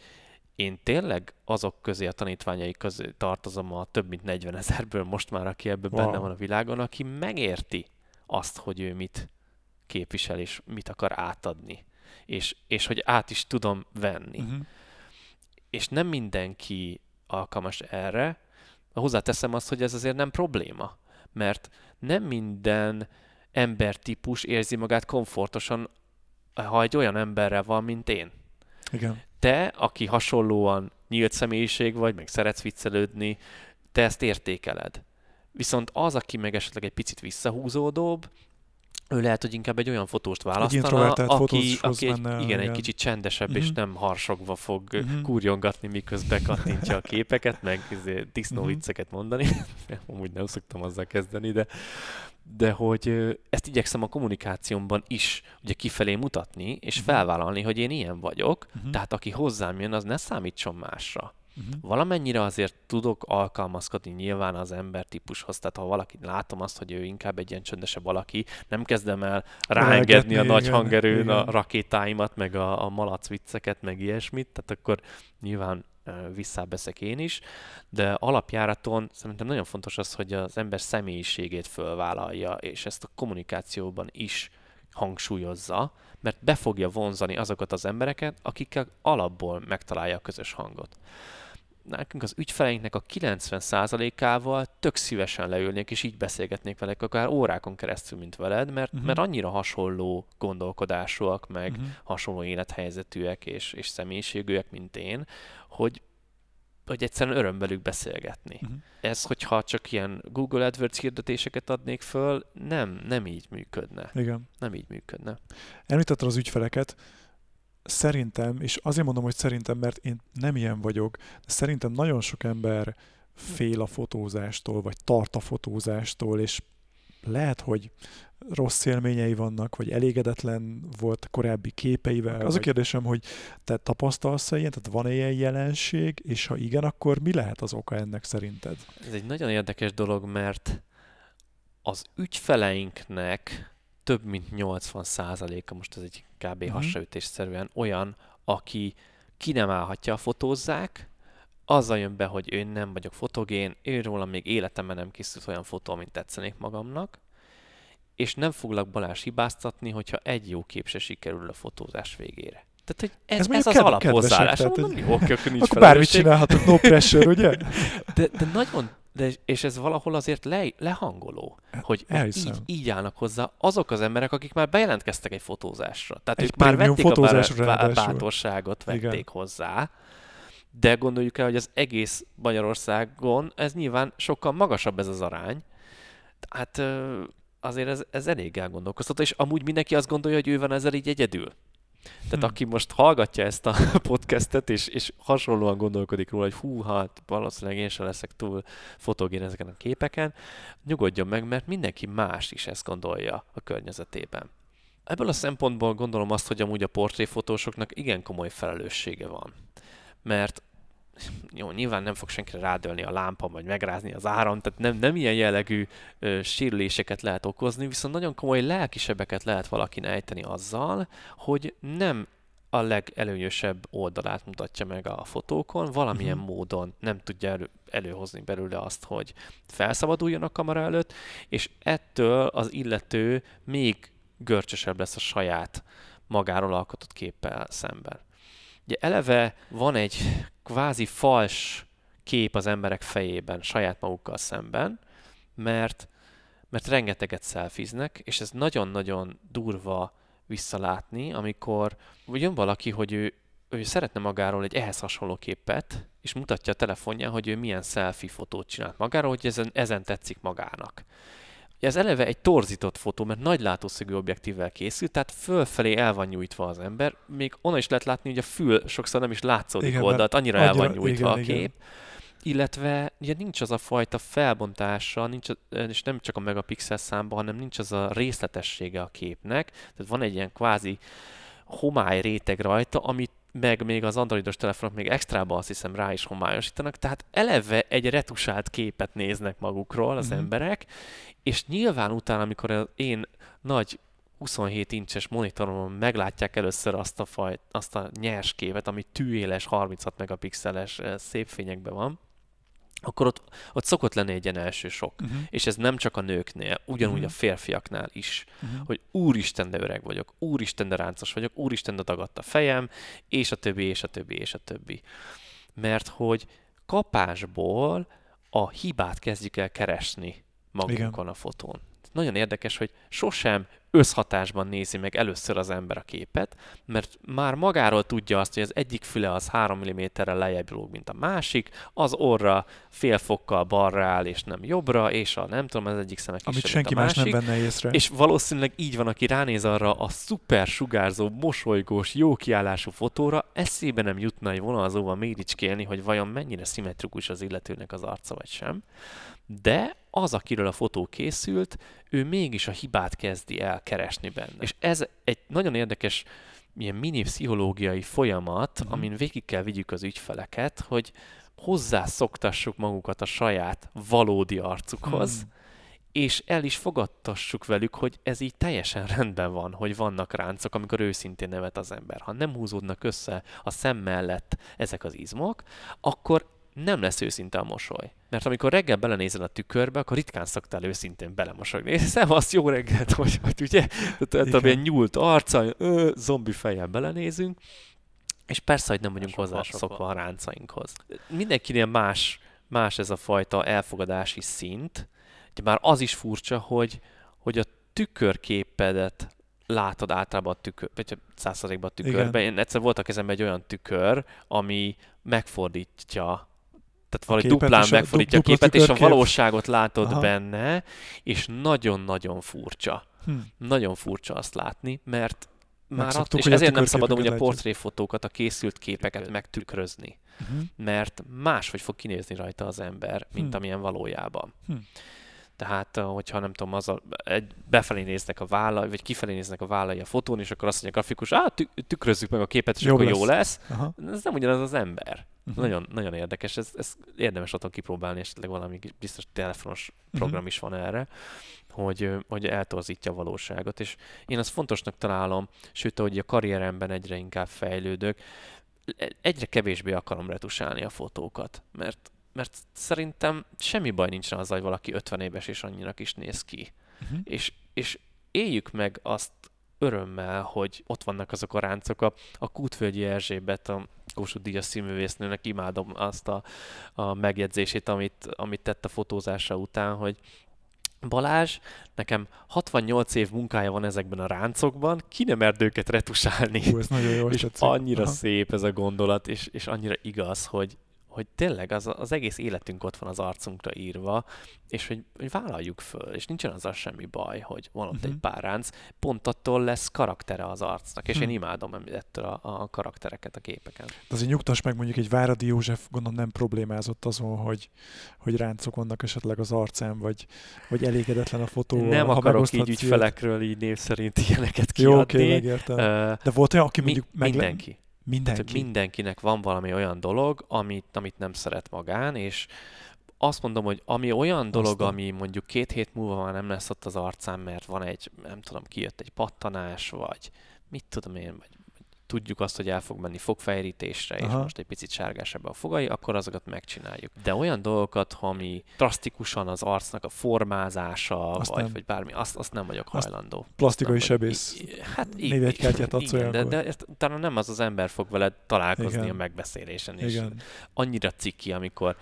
én tényleg azok közé, a tanítványai közé tartozom a több mint 40 ezerből most már, aki ebben Wow. benne van a világon, aki megérti azt, hogy ő mit képvisel és mit akar átadni. És, és hogy át is tudom venni Uh-huh. és nem mindenki alkalmas erre. Hozzáteszem azt, hogy ez azért nem probléma, mert nem minden embertípus érzi magát komfortosan, ha egy olyan emberrel van, mint én. Igen. Te, aki hasonlóan nyílt személyiség vagy, meg szeretsz viccelődni, te ezt értékeled. Viszont az, aki meg esetleg egy picit visszahúzódóbb, ő lehet, hogy inkább egy olyan fotóst választana, introvertált aki, aki egy, menne, igen, egy igen. kicsit csendesebb, és Mhm. nem harsogva fog Mhm. kurjongatni, miközben kattintja a képeket, meg izé, disznó Mhm. vicceket mondani. Amúgy nem szoktam azzal kezdeni, de, de hogy ezt igyekszem a kommunikációmban is ugye kifelé mutatni, és Mhm. felvállalni, hogy én ilyen vagyok, Uh-huh. tehát aki hozzám jön, az ne számítson másra. Uh-huh. Valamennyire azért tudok alkalmazkodni nyilván az embertípushoz, tehát ha valaki látom azt, hogy ő inkább egy ilyen csöndesebb valaki, nem kezdem el ráengedni a nagy igen, hangerőn a rakétáimat, meg a, a malac vicceket, meg ilyesmit, tehát akkor nyilván visszábeszek én is, de alapjáraton szerintem nagyon fontos az, hogy az ember személyiségét fölvállalja, és ezt a kommunikációban is hangsúlyozza, mert be fogja vonzani azokat az embereket, akikkel alapból megtalálja a közös hangot. Nekünk az ügyfeleinknek a 90%-ával tök szívesen leülnék, és így beszélgetnék velük, akár órákon keresztül, mint veled, mert, Mhm. mert annyira hasonló gondolkodásúak, meg Uh-huh. hasonló élethelyzetűek és, és személyiségűek, mint én, hogy, hogy egyszerűen öröm velük beszélgetni. Uh-huh. Ez, hogyha csak ilyen Google AdWords hirdetéseket adnék föl, nem, nem így működne. Igen. Nem így működne. Említetted az ügyfeleket, szerintem, és azért mondom, hogy szerintem, mert én nem ilyen vagyok, de szerintem nagyon sok ember fél a fotózástól, vagy tart a fotózástól, és lehet, hogy rossz élményei vannak, vagy elégedetlen volt korábbi képeivel. Az a kérdésem, hogy te tapasztalsz-e ilyen, tehát van-e ilyen jelenség, és ha igen, akkor mi lehet az oka ennek szerinted? Ez egy nagyon érdekes dolog, mert az ügyfeleinknek több mint 80%-a, most ez egy kb. Mhm. hasraütésszerűen olyan, aki ki nem állhatja a fotózzák, azzal jön be, hogy én nem vagyok fotogén, őróla még életemben nem készült olyan fotó, mint tetszenék magamnak, és nem foglak Balázs hibáztatni, hogyha egy jó kép se sikerül a fotózás végére. Tehát, hogy ez, Ez ez, az alaphozzáállás. Mondom, jó, akkor nincs akkor bármit csinálhatok, no pressure, ugye? De, de nagyon, de, és ez valahol azért le, lehangoló, hogy, hogy Elhiszem. így, így állnak hozzá azok az emberek, akik már bejelentkeztek egy fotózásra. Tehát Egy ők már vették a bá- bátorságot, vették Igen. hozzá, de gondoljuk el, hogy az egész Magyarországon ez nyilván sokkal magasabb ez az arány. Tehát ö, azért ez, ez elég elgondolkoztató, és amúgy mindenki azt gondolja, hogy ő van ezzel így egyedül. Tehát Hm. aki most hallgatja ezt a podcastet, és, és hasonlóan gondolkodik róla, hogy hú, hát valószínűleg én sem leszek túl fotogén ezeken a képeken, nyugodjon meg, mert mindenki más is ezt gondolja a környezetében. Ebből a szempontból gondolom azt, hogy amúgy a portréfotósoknak igen komoly felelőssége van. Mert jó, nyilván nem fog senkire rádölni a lámpa, vagy megrázni az áram, tehát nem, nem ilyen jellegű ö, sérüléseket lehet okozni, viszont nagyon komoly lelkisebeket lehet valakin ejteni azzal, hogy nem a legelőnyösebb oldalát mutatja meg a fotókon, valamilyen Mhm. módon nem tudja elő, előhozni belőle azt, hogy felszabaduljon a kamera előtt, és ettől az illető még görcsösebb lesz a saját magáról alkotott képpel szemben. Ugye eleve van egy kvázi fals kép az emberek fejében saját magukkal szemben, mert, mert rengeteget szelfiznek, és ez nagyon-nagyon durva visszalátni, amikor jön valaki, hogy ő, ő szeretne magáról egy ehhez hasonló képet, és mutatja a telefonján, hogy ő milyen selfie fotót csinált magáról, hogy ezen, ezen tetszik magának. Ez eleve egy torzított fotó, mert nagy látószögű objektívvel készült, tehát fölfelé el van nyújtva az ember. Még onnan is lehet látni, hogy a fül sokszor nem is látszódik igen, oldalt, annyira, el van nyújtva igen, a kép. Igen. Illetve ugye nincs az a fajta felbontása, nincs, és nem csak a megapixel számban, hanem nincs az a részletessége a képnek. Tehát van egy ilyen kvázi homály réteg rajta, amit meg még az androidos telefonok még extrában azt hiszem rá is homályosítanak, tehát eleve egy retusált képet néznek magukról az mm-hmm. emberek, és nyilván utána, amikor az én nagy 27 incses monitoromon meglátják először azt a, faj, azt a nyers képet, ami tűéles 36 megapixeles szép fényekben van, akkor ott, ott szokott lenni egy ilyen első sok. Uh-huh. És ez nem csak a nőknél, ugyanúgy uh-huh. a férfiaknál is, uh-huh. hogy úristen, de öreg vagyok, úristen, de ráncos vagyok, úristen, de dagadt a fejem, és a többi, és a többi, és a többi. Mert hogy kapásból a hibát kezdjük el keresni magunkon Igen. a fotón. Nagyon érdekes, hogy sosem összhatásban nézi meg először az ember a képet, mert már magáról tudja azt, hogy az egyik füle az 3 mm-rel lejjebb lóg, mint a másik, az orra fél fokkal balra áll, és nem jobbra, és a nem tudom, az egyik szeme kisebb, Amit senki más nem venne észre. És valószínűleg így van, aki ránéz arra a szuper sugárzó, mosolygós, jó kiállású fotóra, eszébe nem jutna egy vonalzóval méricskélni, hogy vajon mennyire szimmetrikus az illetőnek az arca, vagy sem de az, akiről a fotó készült, ő mégis a hibát kezdi el keresni benne. És ez egy nagyon érdekes ilyen mini pszichológiai folyamat, uh-huh. amin végig kell vigyük az ügyfeleket, hogy hozzászoktassuk magukat a saját valódi arcukhoz, uh-huh. és el is fogadtassuk velük, hogy ez így teljesen rendben van, hogy vannak ráncok, amikor őszintén nevet az ember. Ha nem húzódnak össze a szem mellett ezek az izmok, akkor nem lesz őszinte a mosoly. Mert amikor reggel belenézel a tükörbe, akkor ritkán szoktál őszintén belemosolyogni. azt jó reggelt, hogy, hogy ugye, tehát ilyen nyúlt arca, ö, zombi fejjel belenézünk, és persze, hogy nem vagyunk hozzászokva a ráncainkhoz. Mindenkinél más, más ez a fajta elfogadási szint. Ugye már az is furcsa, hogy, hogy a tükörképedet látod általában a tükör, vagy százszerzékban a tükörben. Én egyszer volt a kezemben egy olyan tükör, ami megfordítja tehát valahogy duplán megfordítja a képet, és a valóságot látod Aha. benne, és nagyon-nagyon furcsa. Hm. Nagyon furcsa azt látni, mert már ott, és ezért nem szabad hogy a portréfotókat, a készült képeket megtükrözni. Uh-huh. Mert máshogy fog kinézni rajta az ember, mint hm. amilyen valójában. Hm. Tehát, hogyha nem tudom, az a, egy, befelé néznek a vállai, vagy kifelé néznek a vállai a fotón, és akkor azt mondja a grafikus, á, tükrözzük meg a képet, és Jobb akkor lesz. jó lesz. Aha. Ez nem ugyanaz az ember. Uh-huh. Nagyon, nagyon érdekes, ez, ez érdemes otthon kipróbálni, esetleg valami biztos telefonos uh-huh. program is van erre, hogy, hogy eltorzítja a valóságot, és én azt fontosnak találom, sőt, hogy a karrieremben egyre inkább fejlődök, egyre kevésbé akarom retusálni a fotókat, mert mert szerintem semmi baj nincsen azzal, hogy valaki 50 éves és annyira is néz ki. Uh-huh. És, és éljük meg azt örömmel, hogy ott vannak azok a ráncok. A, a Kútvölgyi Erzsébet, a Kossuth Díjas színművésznőnek imádom azt a, a megjegyzését, amit, amit tett a fotózása után, hogy Balázs, nekem 68 év munkája van ezekben a ráncokban, ki nem erd őket retusálni. Hú, ez nagyon jó, és annyira Aha. szép ez a gondolat, és, és annyira igaz, hogy, hogy tényleg az, az egész életünk ott van az arcunkra írva, és hogy, hogy vállaljuk föl, és nincsen azzal semmi baj, hogy van ott uh-huh. egy mhm. pár ránc, pont attól lesz karaktere az arcnak, és uh-huh. én mhm. imádom ettől a, a karaktereket a képeken. De azért nyugtass meg, mondjuk egy Váradi József gondolom nem problémázott azon, hogy, hogy ráncok vannak esetleg az arcán, vagy, vagy elégedetlen a fotó. Nem akarok így ügyfelekről így név szerint ilyeneket kiadni. Jó, oké, megértem. Uh, De volt olyan, aki mondjuk... Mi, megle- mindenki. Mindenki. Tehát mindenkinek van valami olyan dolog, amit, amit nem szeret magán, és azt mondom, hogy ami olyan dolog, Aztán. ami mondjuk két hét múlva már nem lesz ott az arcán, mert van egy, nem tudom, kijött egy pattanás, vagy mit tudom én, vagy tudjuk azt, hogy el fog menni fogfejrítésre, és Aha. most egy picit sárgás ebbe a fogai, akkor azokat megcsináljuk. De olyan dolgokat, ami drasztikusan az arcnak a formázása, Azt vagy, nem. vagy bármi, azt, azt nem vagyok Azt hajlandó. Plastikai vagy- sebész i- Hát névjegykártyát adsz igen, de, de ezt, utána nem az az ember fog veled találkozni Igen. a megbeszélésen. És Igen. annyira ciki, amikor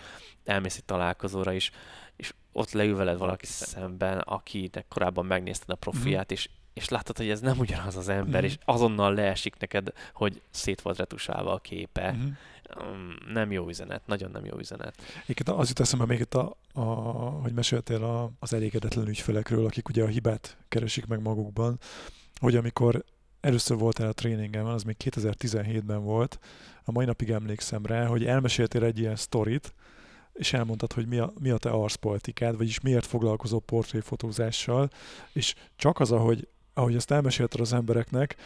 elmész egy találkozóra is, és ott leül veled valaki szemben, akinek korábban megnézted a profiát, és és láttad, hogy ez nem ugyanaz az ember, Mhm. és azonnal leesik neked, hogy szét volt retusálva a képe. Mm, Nem jó üzenet, nagyon nem jó üzenet. Egyébként az jut eszembe még itt, a, a, hogy meséltél a, az elégedetlen ügyfelekről, akik ugye a hibát keresik meg magukban, hogy amikor először voltál a tréningen, az még 2017-ben volt, a mai napig emlékszem rá, hogy elmeséltél egy ilyen sztorit, és elmondtad, hogy mi a, mi a te arszpolitikád, vagyis miért foglalkozol portréfotózással, és csak az, ahogy, ahogy ezt elmesélted az embereknek,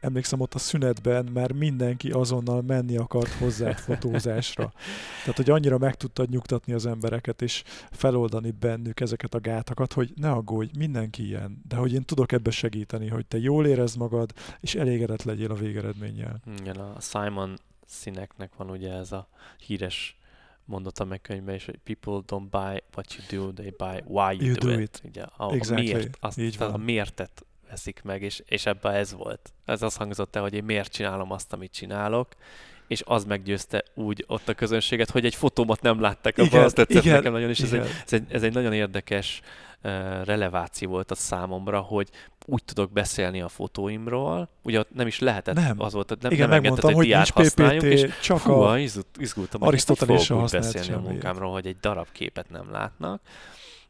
emlékszem ott a szünetben már mindenki azonnal menni akart hozzád fotózásra. Tehát, hogy annyira meg tudtad nyugtatni az embereket, és feloldani bennük ezeket a gátakat, hogy ne aggódj, mindenki ilyen, de hogy én tudok ebbe segíteni, hogy te jól érezd magad, és elégedett legyél a végeredménnyel. Igen, a Simon Sineknek van ugye ez a híres mondata meg könyvben is, hogy people don't buy what you do, they buy why you, You do, do it. it. Ugye, a, Exactly. a miért, azt, Így tehát a van. miértet veszik meg, és, és ebben ez volt. Ez az hangzott el, hogy én miért csinálom azt, amit csinálok, és az meggyőzte úgy ott a közönséget, hogy egy fotómat nem látták abban, Igen, azt tetszett igen, nekem nagyon, és ez egy, Igen. ez egy, ez egy nagyon érdekes uh, releváció volt a számomra, hogy úgy tudok beszélni a fotóimról, ugye ott nem is lehetett, Nem. az volt, nem, Igen, nem megmondtam, hogy hogy diát nincs használjunk, és csak Hú, a... izgult, izgultam, hogy fogok úgy beszélni a munkámról, hogy egy darab képet nem látnak,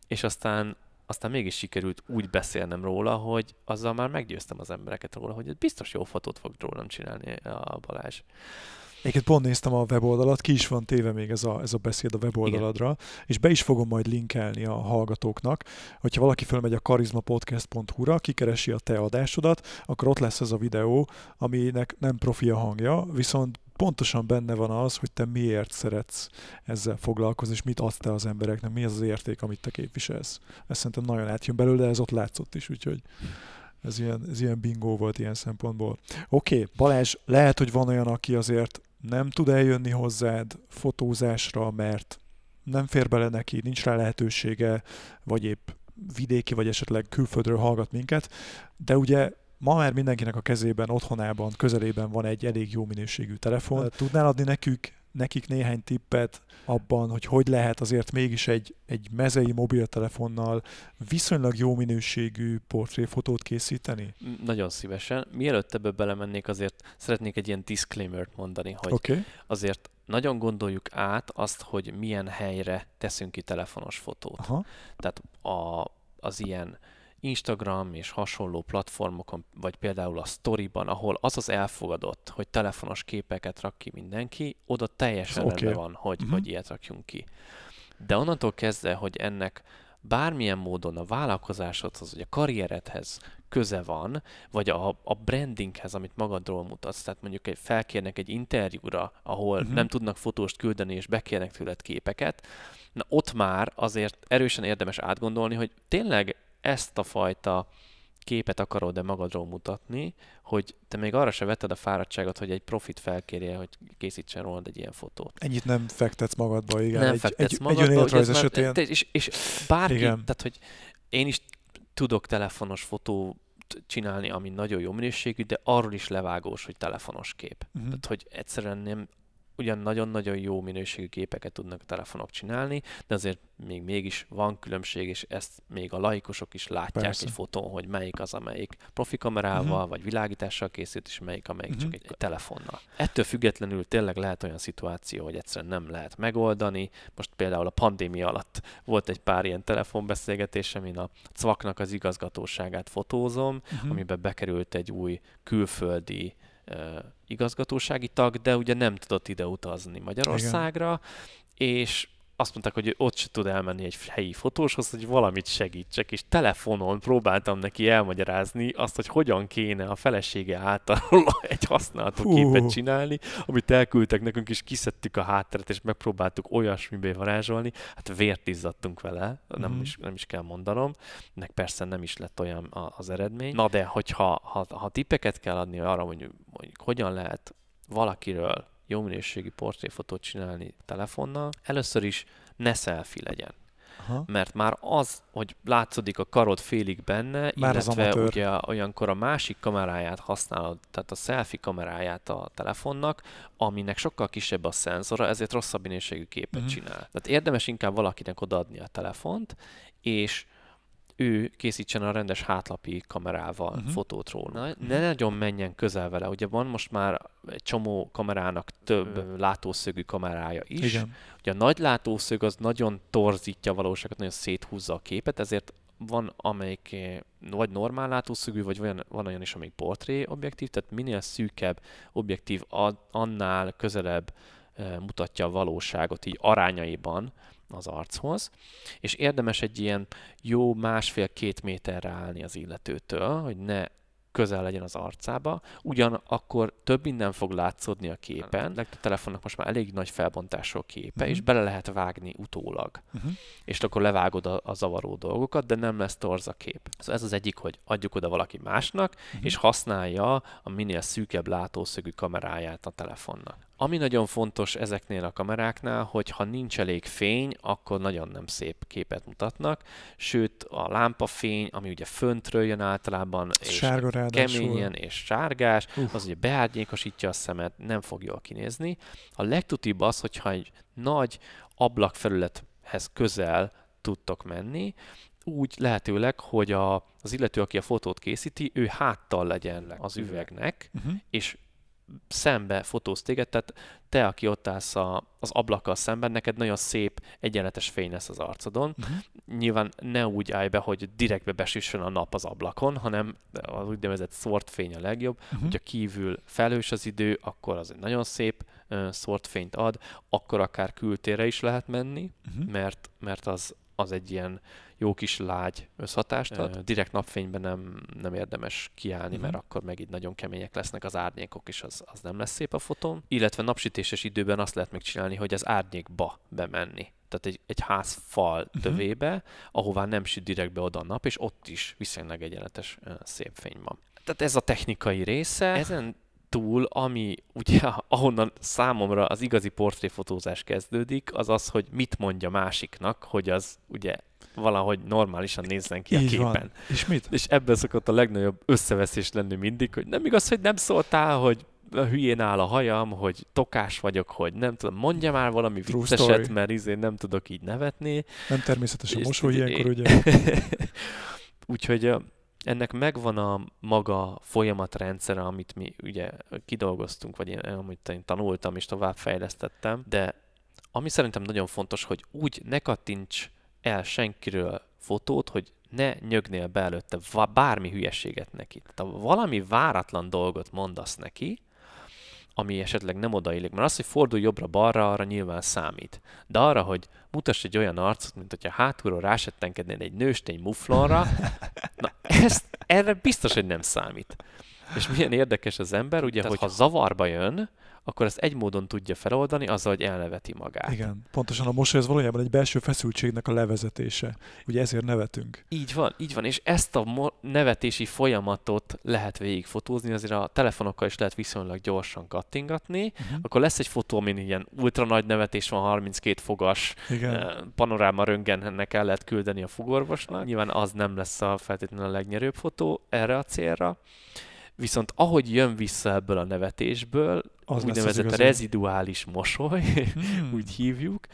és aztán aztán mégis sikerült úgy beszélnem róla, hogy azzal már meggyőztem az embereket róla, hogy biztos jó fotót fog rólam csinálni a Balázs. Egyébként pont néztem a weboldalat, ki is van téve még ez a, ez a beszéd a weboldaladra, és be is fogom majd linkelni a hallgatóknak, hogyha valaki fölmegy a karizmapodcast.hu-ra, kikeresi a te adásodat, akkor ott lesz ez a videó, aminek nem profi a hangja, viszont pontosan benne van az, hogy te miért szeretsz ezzel foglalkozni, és mit adsz te az embereknek, mi az az érték, amit te képviselsz. Ez szerintem nagyon átjön belőle, ez ott látszott is, úgyhogy ez ilyen, ez ilyen bingó volt ilyen szempontból. Oké, okay, Balázs, lehet, hogy van olyan, aki azért nem tud eljönni hozzád fotózásra, mert nem fér bele neki, nincs rá lehetősége, vagy épp vidéki, vagy esetleg külföldről hallgat minket, de ugye ma már mindenkinek a kezében, otthonában, közelében van egy elég jó minőségű telefon. Tudnál adni nekük, nekik néhány tippet abban, hogy hogy lehet azért mégis egy, egy mezei mobiltelefonnal viszonylag jó minőségű portréfotót készíteni? Nagyon szívesen. Mielőtt ebbe belemennék, azért szeretnék egy ilyen disclaimer-t mondani, hogy okay. azért nagyon gondoljuk át azt, hogy milyen helyre teszünk ki telefonos fotót. aha, Tehát a, az ilyen Instagram és hasonló platformokon, vagy például a Storyban, ahol az az elfogadott, hogy telefonos képeket rak ki mindenki, oda teljesen Ez rendben van, hogy, Mhm. hogy ilyet rakjunk ki. De onnantól kezdve, hogy ennek bármilyen módon a vállalkozásodhoz, vagy a karrieredhez köze van, vagy a, a brandinghez, amit magadról mutatsz, tehát mondjuk egy, felkérnek egy interjúra, ahol uh-huh. nem tudnak fotóst küldeni, és bekérnek tőled képeket, na ott már azért erősen érdemes átgondolni, hogy tényleg ezt a fajta képet akarod-e magadról mutatni, hogy te még arra se vetted a fáradtságot, hogy egy profit felkérje, hogy készítsen rólad egy ilyen fotót. ennyit nem fektetsz magadba, igen. nem egy, fektetsz egy, magadba, egy önéletrajz esetén. és, és bárki, Igen. Tehát hogy én is tudok telefonos fotót csinálni, ami nagyon jó minőségű, de arról is levágós, hogy telefonos kép. Mhm. Tehát, hogy egyszerűen nem, ugyan nagyon-nagyon jó minőségű képeket tudnak a telefonok csinálni, de azért még mégis van különbség, és ezt még a laikusok is látják Persze. egy fotón, hogy melyik az, amelyik profi kamerával, Mhm. vagy világítással készült, és melyik, amelyik Mhm. csak egy, egy telefonnal. Ettől függetlenül tényleg lehet olyan szituáció, hogy egyszerűen nem lehet megoldani. Most például a pandémia alatt volt egy pár ilyen telefonbeszélgetésem, én a CVAK-nak az igazgatóságát fotózom, Mhm. amiben bekerült egy új külföldi igazgatósági tag, de ugye nem tudott ide utazni Magyarországra, és azt mondták, hogy ott se tud elmenni egy helyi fotóshoz, hogy valamit segítsek, és telefonon próbáltam neki elmagyarázni azt, hogy hogyan kéne a felesége által egy használható képet csinálni, amit elküldtek nekünk, és kiszedtük a hátteret, és megpróbáltuk olyasmibé varázsolni. Hát vért izzadtunk vele, nem, mm. is, nem is kell mondanom, meg persze nem is lett olyan az eredmény. Na de, hogyha ha, ha tippeket kell adni arra, hogy mondjuk hogyan lehet valakiről jó minőségi portréfotót csinálni telefonnal, először is ne selfie legyen. Aha. Mert már az, hogy látszódik a karod félig benne, már illetve ugye olyankor a másik kameráját használod, tehát a selfie kameráját a telefonnak, aminek sokkal kisebb a szenzora, ezért rosszabb minőségű képet uh-huh. csinál. Tehát érdemes inkább valakinek odaadni a telefont, és ő készítsen a rendes hátlapi kamerával uh-huh. fotót róla. Uh-huh. Ne nagyon menjen közel vele. Ugye van most már egy csomó kamerának több uh-huh. látószögű kamerája is. Igen. Ugye a nagy látószög az nagyon torzítja a valóságot, nagyon széthúzza a képet, ezért van amelyik eh, vagy normál látószögű, vagy olyan, van olyan is, amelyik portré objektív, tehát minél szűkebb objektív, annál közelebb eh, mutatja a valóságot így arányaiban az archoz, és érdemes egy ilyen jó másfél-két méterre állni az illetőtől, hogy ne közel legyen az arcába, ugyanakkor több minden fog látszódni a képen, legtöbb telefonnak most már elég nagy felbontású a képe, uh-huh. és bele lehet vágni utólag. Uh-huh. És akkor levágod a, a zavaró dolgokat, de nem lesz torz a kép. Szóval ez az egyik, hogy adjuk oda valaki másnak, uh-huh. és használja a minél szűkebb látószögű kameráját a telefonnak. Ami nagyon fontos ezeknél a kameráknál, hogy ha nincs elég fény, akkor nagyon nem szép képet mutatnak, sőt a lámpafény, ami ugye föntről jön általában, és Sárga keményen és sárgás, Uf. az ugye beárnyékosítja a szemet, nem fog jól kinézni. A legtutibb az, hogyha egy nagy ablakfelülethez közel tudtok menni, úgy lehetőleg, hogy a, az illető, aki a fotót készíti, ő háttal legyen az üvegnek, uh-huh. és szembe fotóz téged, tehát te, aki ott állsz a, az ablakkal szemben, neked nagyon szép, egyenletes fény lesz az arcodon. Uh-huh. Nyilván ne úgy állj be, hogy direktbe besüssön a nap az ablakon, hanem az úgynevezett szort fény a legjobb. Uh-huh. Hogyha kívül felhős az idő, akkor az egy nagyon szép uh, szort fényt ad, akkor akár kültérre is lehet menni, uh-huh. mert, mert az, az egy ilyen jó kis lágy összhatást ad. Direkt napfényben nem, nem érdemes kiállni, uh-huh. mert akkor meg így nagyon kemények lesznek az árnyékok, és az, az nem lesz szép a fotón. Illetve napsütéses időben azt lehet megcsinálni, hogy az árnyékba bemenni tehát egy, egy ház fal uh-huh. tövébe, ahová nem süt direktbe oda a nap, és ott is viszonylag egyenletes szép fény van. Tehát ez a technikai része. Ezen túl, ami ugye ahonnan számomra az igazi portréfotózás kezdődik, az az, hogy mit mondja másiknak, hogy az ugye valahogy normálisan nézzen ki Így a képen. Van. És mit? És ebben szokott a legnagyobb összeveszés lenni mindig, hogy nem igaz, hogy nem szóltál, hogy hülyén áll a hajam, hogy tokás vagyok, hogy nem tudom, mondja már valami True vicceset, story. mert izé nem tudok így nevetni. Nem természetes a mosoly ilyenkor, ugye? Úgyhogy ennek megvan a maga folyamatrendszere, amit mi ugye kidolgoztunk, vagy én, amit én tanultam és továbbfejlesztettem, de ami szerintem nagyon fontos, hogy úgy ne kattints el senkiről fotót, hogy ne nyögnél be előtte bármi hülyeséget neki. Tehát ha valami váratlan dolgot mondasz neki, ami esetleg nem odaillik. Mert az, hogy fordul jobbra-balra, arra nyilván számít. De arra, hogy mutass egy olyan arcot, mint hogyha hátulról rásettenkednél egy nőstény muflonra, na ezt, erre biztos, hogy nem számít. És milyen érdekes az ember, ugye, hogy ha zavarba jön, akkor ezt egy módon tudja feloldani, azzal, hogy elneveti magát. Igen, pontosan a mosoly az valójában egy belső feszültségnek a levezetése. Ugye ezért nevetünk. Így van, így van, és ezt a mo- nevetési folyamatot lehet végigfotózni, azért a telefonokkal is lehet viszonylag gyorsan kattingatni, uh-huh. akkor lesz egy fotó, amin ilyen ultra nagy nevetés van, 32 fogas Igen. Eh, panoráma röngennek el lehet küldeni a fogorvosnak. Nyilván az nem lesz a feltétlenül a legnyerőbb fotó erre a célra. Viszont ahogy jön vissza ebből a nevetésből, az úgynevezett reziduális mosoly, hmm. úgy hívjuk,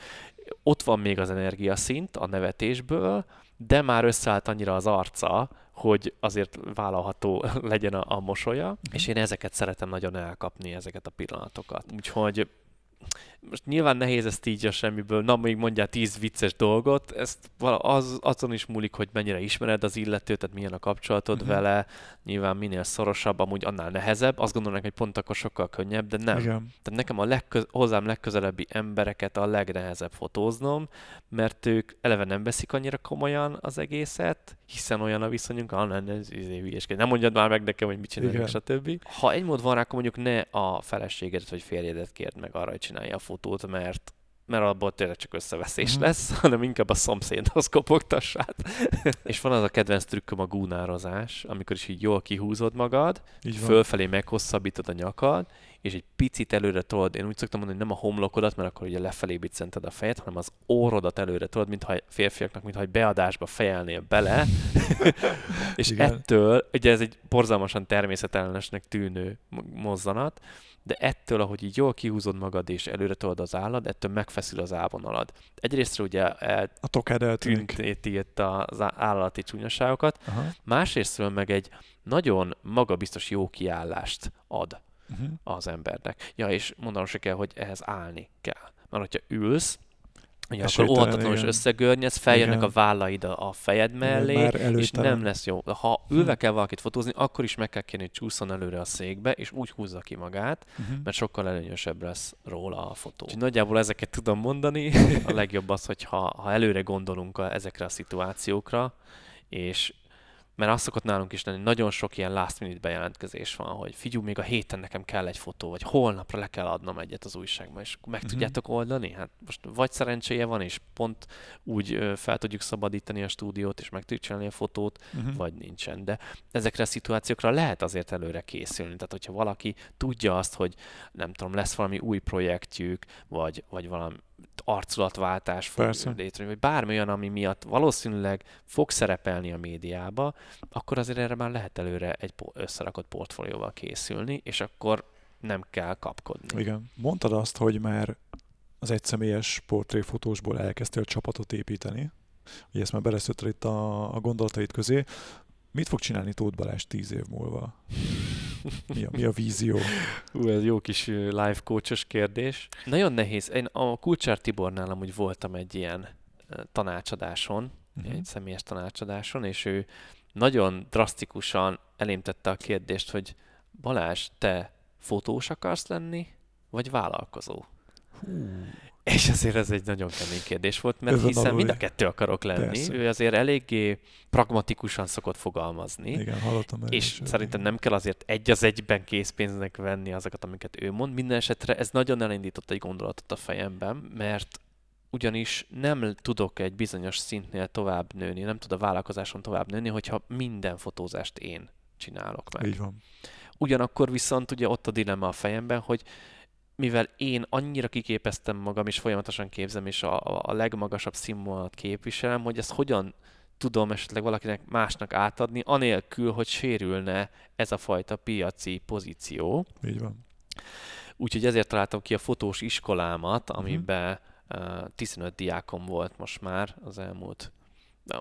ott van még az energiaszint a nevetésből, de már összeállt annyira az arca, hogy azért vállalható legyen a, a mosolya, hmm. és én ezeket szeretem nagyon elkapni, ezeket a pillanatokat. Úgyhogy most nyilván nehéz ezt így a semmiből, na még mondjál tíz vicces dolgot, ezt az, azon is múlik, hogy mennyire ismered az illetőt, tehát milyen a kapcsolatod uh-huh. vele, nyilván minél szorosabb, amúgy annál nehezebb, azt gondolom, hogy pont akkor sokkal könnyebb, de nem. Igen. Tehát nekem a legköz, hozzám legközelebbi embereket a legnehezebb fotóznom, mert ők eleve nem veszik annyira komolyan az egészet, hiszen olyan a viszonyunk, ah, nem, ez, ez nem mondjad már meg nekem, hogy mit csináljuk, stb. Ha egy mód van rá, akkor mondjuk ne a feleségedet vagy férjedet kérd meg arra, hogy csinálja a fotót, mert mert abból tényleg csak összeveszés mm. lesz, hanem inkább a szomszédhoz kopogtassát. és van az a kedvenc trükköm a gúnározás, amikor is így jól kihúzod magad, így fölfelé meghosszabbítod a nyakad, és egy picit előre tolod. Én úgy szoktam mondani, hogy nem a homlokodat, mert akkor ugye lefelé biccented a fejed, hanem az órodat előre tolod, mintha férfiaknak, mintha egy beadásba fejelnél bele. és Igen. ettől, ugye ez egy borzalmasan természetellenesnek tűnő mozzanat, de ettől, ahogy így jól kihúzod magad és előre tolod az állad, ettől megfeszül az állvonalad. Egyrészt ugye el, a tokád eltűnik. itt az állati csúnyaságokat, Aha. másrészt meg egy nagyon magabiztos jó kiállást ad uh-huh. az embernek. Ja, és mondanom se kell, hogy ehhez állni kell. Mert hogyha ülsz, Ugye, akkor óhatatlanul is összegörnyedsz, feljönnek igen. a vállaid a, fejed mellé, és nem lesz jó. Ha ülve hm. kell valakit fotózni, akkor is meg kell kérni, hogy csúszon előre a székbe, és úgy húzza ki magát, uh-huh. mert sokkal előnyösebb lesz róla a fotó. Úgyhogy nagyjából ezeket tudom mondani. A legjobb az, hogy ha, ha előre gondolunk a, ezekre a szituációkra, és mert az szokott nálunk is lenni, nagyon sok ilyen last minute bejelentkezés van, hogy figyú, még a héten nekem kell egy fotó, vagy holnapra le kell adnom egyet az újságban, és meg uh-huh. tudjátok oldani? Hát most vagy szerencséje van, és pont úgy fel tudjuk szabadítani a stúdiót, és meg tudjuk csinálni a fotót, uh-huh. vagy nincsen. De ezekre a szituációkra lehet azért előre készülni. Tehát, hogyha valaki tudja azt, hogy nem tudom, lesz valami új projektjük, vagy, vagy valami arculatváltás fog Persze. létrejönni, vagy bármi olyan, ami miatt valószínűleg fog szerepelni a médiába, akkor azért erre már lehet előre egy összerakott portfólióval készülni, és akkor nem kell kapkodni. Igen. Mondtad azt, hogy már az egyszemélyes portréfotósból elkezdtél csapatot építeni. Ugye ezt már beleszötted itt a, a gondolataid közé. Mit fog csinálni Tóth Balázs tíz év múlva? Mi a, mi a vízió? Hú, ez jó kis live coachos kérdés. Nagyon nehéz. Én a Kulcsár Tibornál amúgy voltam egy ilyen tanácsadáson, uh-huh. egy személyes tanácsadáson, és ő nagyon drasztikusan elémtette a kérdést, hogy Balázs, te fotós akarsz lenni, vagy vállalkozó? Hú. És azért ez egy nagyon kemény kérdés volt, mert hiszen mind a kettő akarok lenni. Persze. Ő azért eléggé pragmatikusan szokott fogalmazni. Igen, hallottam És is, szerintem nem kell azért egy az egyben készpénznek venni azokat, amiket ő mond. Minden esetre ez nagyon elindított egy gondolatot a fejemben, mert ugyanis nem tudok egy bizonyos szintnél tovább nőni, nem tud a vállalkozáson tovább nőni, hogyha minden fotózást én csinálok meg. Így van. Ugyanakkor viszont ugye ott a dilemma a fejemben, hogy mivel én annyira kiképeztem magam, és folyamatosan képzem, és a, a legmagasabb színvonalat képviselem, hogy ezt hogyan tudom esetleg valakinek másnak átadni, anélkül, hogy sérülne ez a fajta piaci pozíció. Így van. Úgyhogy ezért találtam ki a fotós iskolámat, mhm. amiben uh, 15 diákom volt most már az elmúlt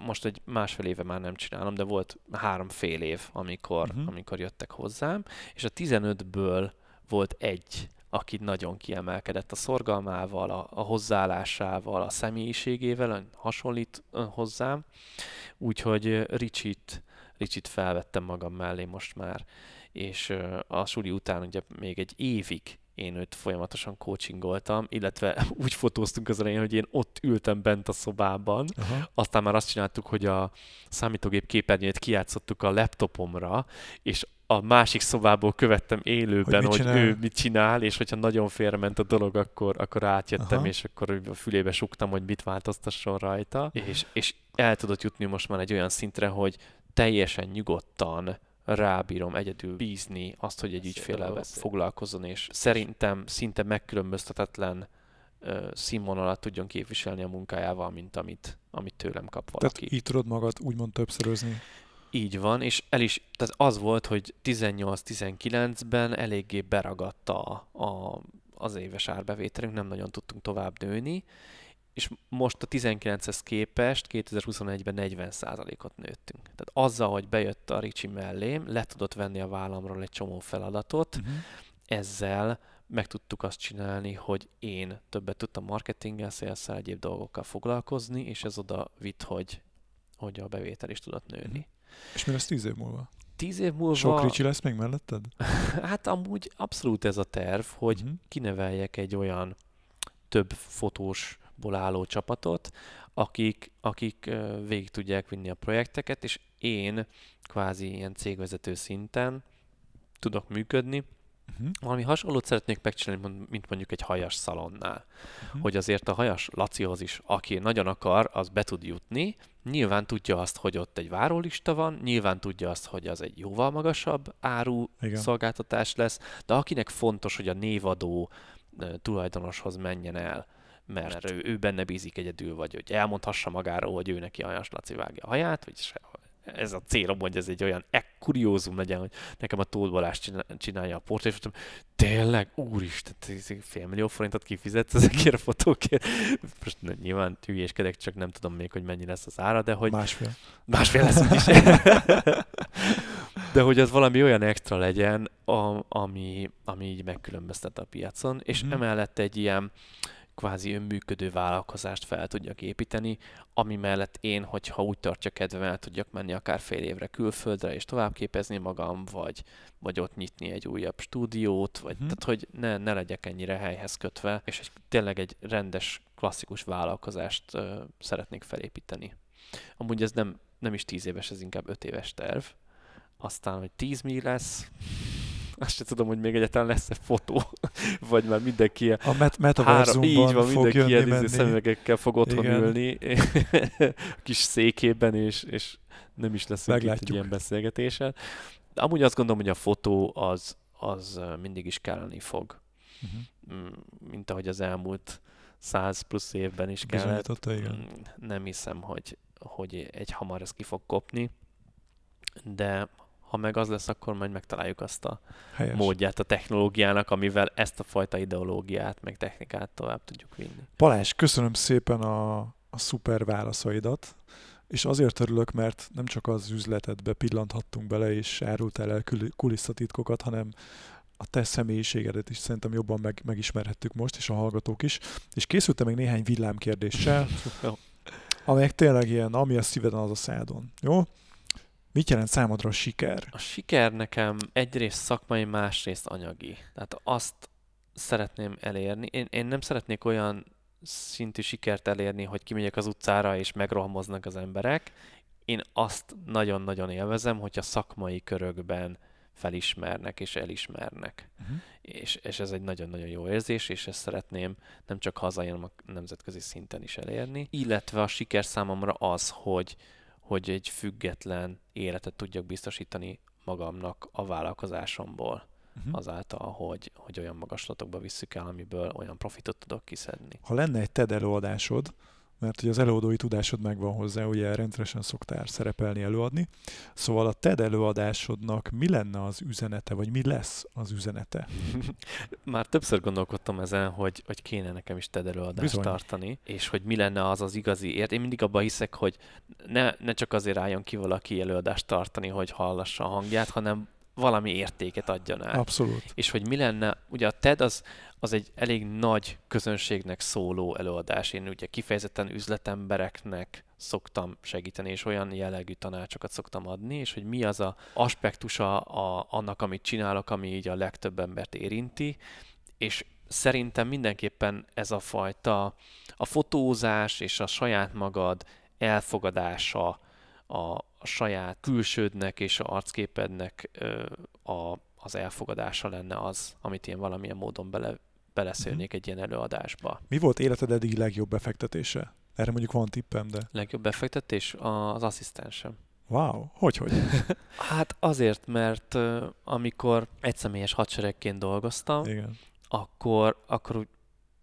most egy másfél éve már nem csinálom, de volt három fél év, amikor, uh-huh. amikor jöttek hozzám, és a 15-ből volt egy, aki nagyon kiemelkedett a szorgalmával, a, a hozzáállásával, a személyiségével, hasonlít hozzám. Úgyhogy Ricsit, Ricsit felvettem magam mellé most már, és a suli után ugye még egy évig én őt folyamatosan coachingoltam, illetve úgy fotóztunk az elején, hogy én ott ültem bent a szobában, Aha. aztán már azt csináltuk, hogy a számítógép képernyőt kijátszottuk a laptopomra, és a másik szobából követtem élőben, hogy, hogy ő mit csinál, és hogyha nagyon félrement a dolog, akkor, akkor átjöttem, Aha. és akkor a fülébe suktam, hogy mit változtasson rajta, és, és el tudott jutni most már egy olyan szintre, hogy teljesen nyugodtan rábírom egyedül bízni azt, hogy egy ügyfélel foglalkozzon, és szerintem szinte megkülönböztetetlen uh, színvonalat tudjon képviselni a munkájával, mint amit, amit tőlem kap valaki. Tehát így tudod magad úgymond többszörözni. Így van, és el is, tehát az volt, hogy 18-19-ben eléggé beragadta a, az éves árbevételünk, nem nagyon tudtunk tovább nőni, és most a 19-hez képest 2021-ben 40%-ot nőttünk. Tehát azzal, hogy bejött a Ricsi mellém, le tudott venni a vállamról egy csomó feladatot, uh-huh. ezzel meg tudtuk azt csinálni, hogy én többet tudtam marketinggel, szélszel, egyéb dolgokkal foglalkozni, és ez oda vitt, hogy, hogy a bevétel is tudott nőni. És mi lesz tíz év múlva? Tíz év múlva... Sok ricsi lesz még melletted? hát amúgy abszolút ez a terv, hogy mm. kineveljek egy olyan több fotósból álló csapatot, akik, akik végig tudják vinni a projekteket, és én kvázi ilyen cégvezető szinten tudok működni, Uh-huh. Valami hasonlót szeretnék megcsinálni, mint mondjuk egy hajas szalonnál. Uh-huh. Hogy azért a hajas Lacihoz is, aki nagyon akar, az be tud jutni. Nyilván tudja azt, hogy ott egy várólista van, nyilván tudja azt, hogy az egy jóval magasabb áru Igen. szolgáltatás lesz, de akinek fontos, hogy a névadó tulajdonoshoz menjen el, mert ő, ő benne bízik egyedül, vagy hogy elmondhassa magáról, hogy ő neki Hajas Laci vágja a haját, vagy se, ez a célom, hogy ez egy olyan ekkuriózum legyen, hogy nekem a Tóth Balázs csinálja a portrét, és mondtam, tényleg, úristen, fél millió forintot kifizetsz ezekért a fotókért. Most nyilván hülyéskedek, csak nem tudom még, hogy mennyi lesz az ára, de hogy... Másfél. Másfél lesz is. de hogy az valami olyan extra legyen, a, ami, ami így megkülönböztet a piacon, és mm. emellett egy ilyen, kvázi önműködő vállalkozást fel tudjak építeni, ami mellett én, hogyha úgy tartja kedvem, el tudjak menni akár fél évre külföldre, és továbbképezni magam, vagy, vagy ott nyitni egy újabb stúdiót, vagy hmm. tehát, hogy ne, ne legyek ennyire helyhez kötve, és egy, tényleg egy rendes, klasszikus vállalkozást uh, szeretnék felépíteni. Amúgy ez nem, nem is tíz éves, ez inkább öt éves terv. Aztán, hogy tíz mi lesz, azt sem tudom, hogy még egyáltalán lesz-e fotó, vagy már mindenki a met- metaverzumban így van, fog mindenki ilyen izé szemüvegekkel fog otthon Igen. ülni, a kis székében, és, és nem is lesz egy ilyen beszélgetésen. De amúgy azt gondolom, hogy a fotó az, az mindig is kelleni fog. Uh-huh. Mint ahogy az elmúlt száz plusz évben is kellett. Igen. Mm, nem hiszem, hogy, hogy egy hamar ez ki fog kopni, de ha meg az lesz, akkor majd megtaláljuk azt a Helyes. módját a technológiának, amivel ezt a fajta ideológiát, meg technikát tovább tudjuk vinni. Palás, köszönöm szépen a, a szuper válaszaidat, és azért örülök, mert nem csak az üzletedbe pillanthattunk bele, és árultál el kulisszatitkokat, hanem a te személyiségedet is szerintem jobban meg, megismerhettük most, és a hallgatók is. És készültem még néhány villámkérdéssel, amelyek tényleg ilyen, ami a szíveden, az a szádon. Jó? Mit jelent számodra a siker? A siker nekem egyrészt szakmai, másrészt anyagi. Tehát azt szeretném elérni. Én, én nem szeretnék olyan szintű sikert elérni, hogy kimegyek az utcára és megrohamoznak az emberek. Én azt nagyon-nagyon élvezem, hogy a szakmai körökben felismernek és elismernek. Uh-huh. És, és ez egy nagyon-nagyon jó érzés, és ezt szeretném nem csak hazai, hanem a nemzetközi szinten is elérni. Illetve a siker számomra az, hogy, hogy egy független életet tudjak biztosítani magamnak a vállalkozásomból uh-huh. azáltal, hogy, hogy olyan magaslatokba visszük el, amiből olyan profitot tudok kiszedni. Ha lenne egy TED előadásod, mert hogy az előadói tudásod megvan hozzá, ugye rendszeresen szoktál szerepelni, előadni. Szóval a TED előadásodnak mi lenne az üzenete, vagy mi lesz az üzenete? Már többször gondolkodtam ezen, hogy, hogy kéne nekem is TED előadást Bizony. tartani, és hogy mi lenne az az igazi ért. Én mindig abban hiszek, hogy ne, ne csak azért álljon ki valaki előadást tartani, hogy hallassa a hangját, hanem valami értéket adjon át. Abszolút. És hogy mi lenne, ugye a TED az, az egy elég nagy közönségnek szóló előadás. Én ugye kifejezetten üzletembereknek szoktam segíteni, és olyan jellegű tanácsokat szoktam adni, és hogy mi az a aspektusa a, annak, amit csinálok, ami így a legtöbb embert érinti, és szerintem mindenképpen ez a fajta a fotózás és a saját magad elfogadása, a, a saját külsődnek és a arcképednek a, az elfogadása lenne az, amit én valamilyen módon bele, beleszélnék egy ilyen előadásba. Mi volt életed eddig legjobb befektetése? Erre mondjuk van tippem, de... Legjobb befektetés? Az asszisztensem. Wow, hogy, hogy? hát azért, mert amikor egyszemélyes hadseregként dolgoztam, Igen. akkor, akkor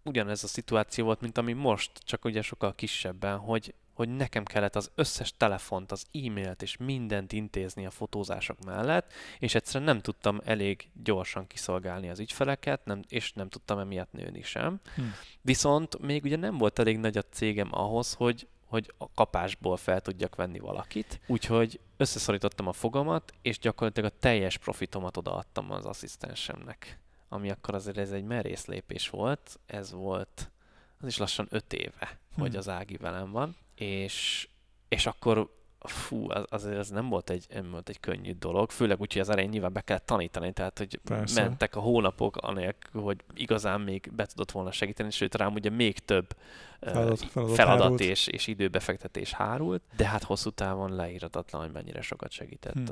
ugyanez a szituáció volt, mint ami most, csak ugye sokkal kisebben, hogy hogy nekem kellett az összes telefont, az e-mailt és mindent intézni a fotózások mellett, és egyszerűen nem tudtam elég gyorsan kiszolgálni az ügyfeleket, nem, és nem tudtam emiatt nőni sem. Hm. Viszont még ugye nem volt elég nagy a cégem ahhoz, hogy, hogy a kapásból fel tudjak venni valakit, úgyhogy összeszorítottam a fogamat, és gyakorlatilag a teljes profitomat odaadtam az asszisztensemnek ami akkor azért ez egy merész lépés volt, ez volt, az is lassan öt éve, hm. hogy az Ági velem van, és, és akkor fú, az, ez nem volt, egy, nem volt egy könnyű dolog, főleg úgy, hogy az elején nyilván be kell tanítani, tehát hogy Persze. mentek a hónapok anélkül, hogy igazán még be tudott volna segíteni, sőt rám ugye még több feladat, feladat, feladat és, és időbefektetés hárult, de hát hosszú távon leíratatlan, hogy mennyire sokat segített hmm.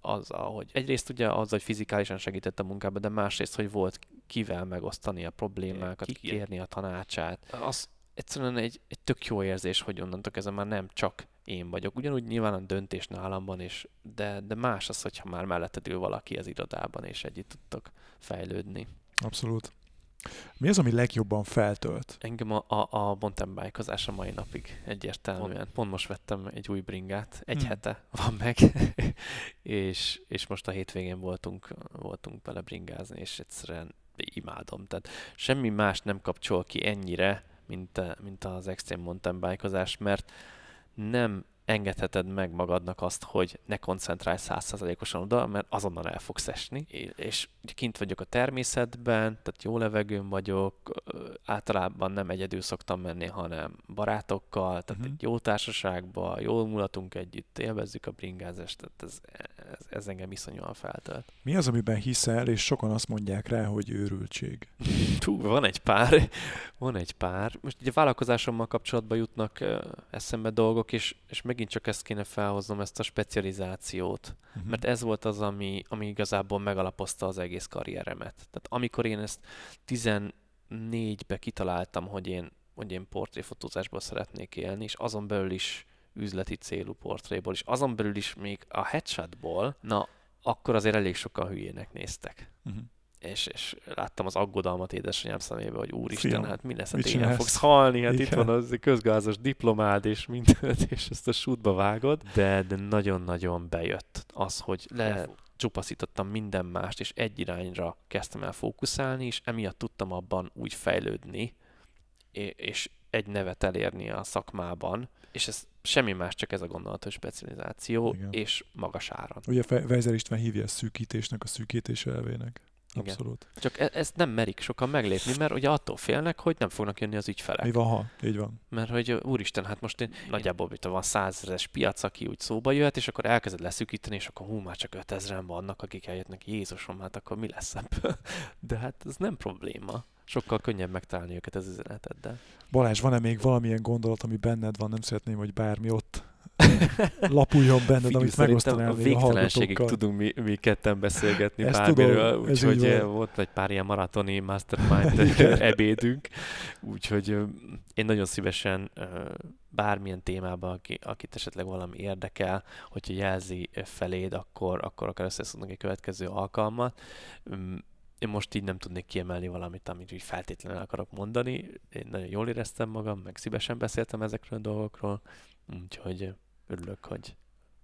az, hogy egyrészt ugye az, hogy fizikálisan segített a munkába, de másrészt, hogy volt kivel megosztani a problémákat, kikérni a tanácsát. Az egyszerűen egy, egy tök jó érzés, hogy onnantól kezdve már nem csak én vagyok. Ugyanúgy nyilván a döntés nálam van, és, de, de más az, hogyha már melletted ül valaki az irodában, és együtt tudtok fejlődni. Abszolút. Mi az, ami legjobban feltölt? Engem a, a, a mountain bike a mai napig egyértelműen. Pont, pont most vettem egy új bringát, egy hmm. hete van meg, és, és most a hétvégén voltunk, voltunk bele bringázni, és egyszerűen imádom. Tehát semmi más nem kapcsol ki ennyire, mint, mint az extrém mountain bike mert nem engedheted meg magadnak azt, hogy ne koncentrálj százszerzalékosan oda, mert azonnal el fogsz esni. És kint vagyok a természetben, tehát jó levegőn vagyok, általában nem egyedül szoktam menni, hanem barátokkal, tehát uh-huh. egy jó társaságban, jól mulatunk együtt, élvezzük a bringázást, tehát ez, ez, ez engem iszonyúan feltölt. Mi az, amiben hiszel, és sokan azt mondják rá, hogy őrültség? Tú, van egy pár, van egy pár. Most ugye vállalkozásommal kapcsolatban jutnak eszembe dolgok, és, és meg megint csak ezt kéne felhoznom, ezt a specializációt. Uh-huh. Mert ez volt az, ami, ami igazából megalapozta az egész karrieremet. Tehát amikor én ezt 14-be kitaláltam, hogy én, hogy én portréfotózásból szeretnék élni, és azon belül is üzleti célú portréból, és azon belül is még a headshotból, na, akkor azért elég sokan hülyének néztek. Uh-huh és, és láttam az aggodalmat édesanyám szemébe, hogy úristen, Fiam, hát mi lesz, hát én fogsz halni, hát Igen. itt van az közgázos diplomád, és mindent, és ezt a sútba vágod, de, de nagyon-nagyon bejött az, hogy le csupaszítottam minden mást, és egy irányra kezdtem el fókuszálni, és emiatt tudtam abban úgy fejlődni, és egy nevet elérni a szakmában, és ez semmi más, csak ez a gondolatos specializáció, Igen. és magas áron. Ugye Weiser István hívja a szűkítésnek a szűkítés elvének. Igen. Abszolút. Csak e- ezt nem merik sokan meglépni, mert ugye attól félnek, hogy nem fognak jönni az ügyfelek. Mi van, ha? Így van. Mert hogy úristen, hát most én nagyjából itt van százezres piac, aki úgy szóba jöhet, és akkor elkezded leszűkíteni, és akkor hú, már csak ötezren vannak, akik eljöttnek, Jézusom, hát akkor mi lesz ebből? De hát ez nem probléma. Sokkal könnyebb megtalálni őket az üzeneteddel. Balázs, van-e még valamilyen gondolat, ami benned van? Nem szeretném, hogy bármi ott lapuljon benned, Figyelj, amit megosztanál a végtelenségig tudunk mi, mi ketten beszélgetni Ezt bármiről, úgyhogy volt egy pár ilyen maratoni mastermind ebédünk, úgyhogy én nagyon szívesen bármilyen témában, aki, akit esetleg valami érdekel, hogyha jelzi feléd, akkor, akkor akár összeszedünk egy következő alkalmat. Én most így nem tudnék kiemelni valamit, amit úgy feltétlenül akarok mondani. Én nagyon jól éreztem magam, meg szívesen beszéltem ezekről a dolgokról, úgyhogy örülök, hogy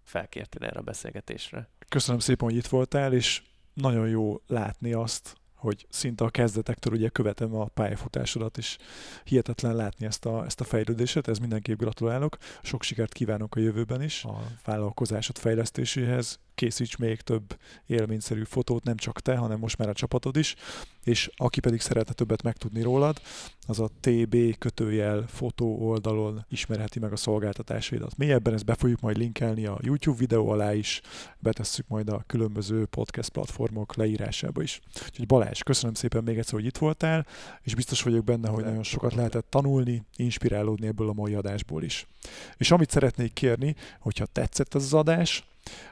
felkértél erre a beszélgetésre. Köszönöm szépen, hogy itt voltál, és nagyon jó látni azt, hogy szinte a kezdetektől ugye követem a pályafutásodat, és hihetetlen látni ezt a, ezt a fejlődéset, ez mindenképp gratulálok. Sok sikert kívánok a jövőben is a vállalkozásod fejlesztéséhez, készíts még több élményszerű fotót, nem csak te, hanem most már a csapatod is, és aki pedig szeretne többet megtudni rólad, az a TB kötőjel fotó oldalon ismerheti meg a szolgáltatásaidat. Mélyebben ezt be fogjuk majd linkelni a YouTube videó alá is, betesszük majd a különböző podcast platformok leírásába is. Úgyhogy Balázs, köszönöm szépen még egyszer, hogy itt voltál, és biztos vagyok benne, hogy nagyon sokat lehetett tanulni, inspirálódni ebből a mai adásból is. És amit szeretnék kérni, hogyha tetszett ez az adás,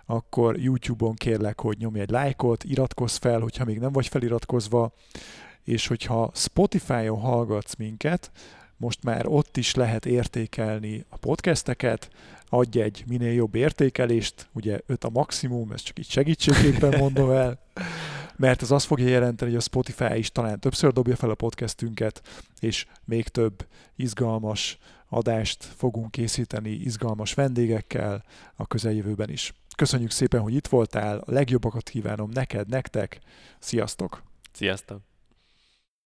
akkor YouTube-on kérlek, hogy nyomj egy lájkot, iratkozz fel, hogyha még nem vagy feliratkozva, és hogyha Spotify-on hallgatsz minket, most már ott is lehet értékelni a podcasteket, adj egy minél jobb értékelést, ugye 5 a maximum, ezt csak így segítségképpen mondom el, mert ez azt fogja jelenteni, hogy a Spotify is talán többször dobja fel a podcastünket, és még több izgalmas adást fogunk készíteni izgalmas vendégekkel a közeljövőben is. Köszönjük szépen, hogy itt voltál, a legjobbakat kívánom neked, nektek, sziasztok! Sziasztok!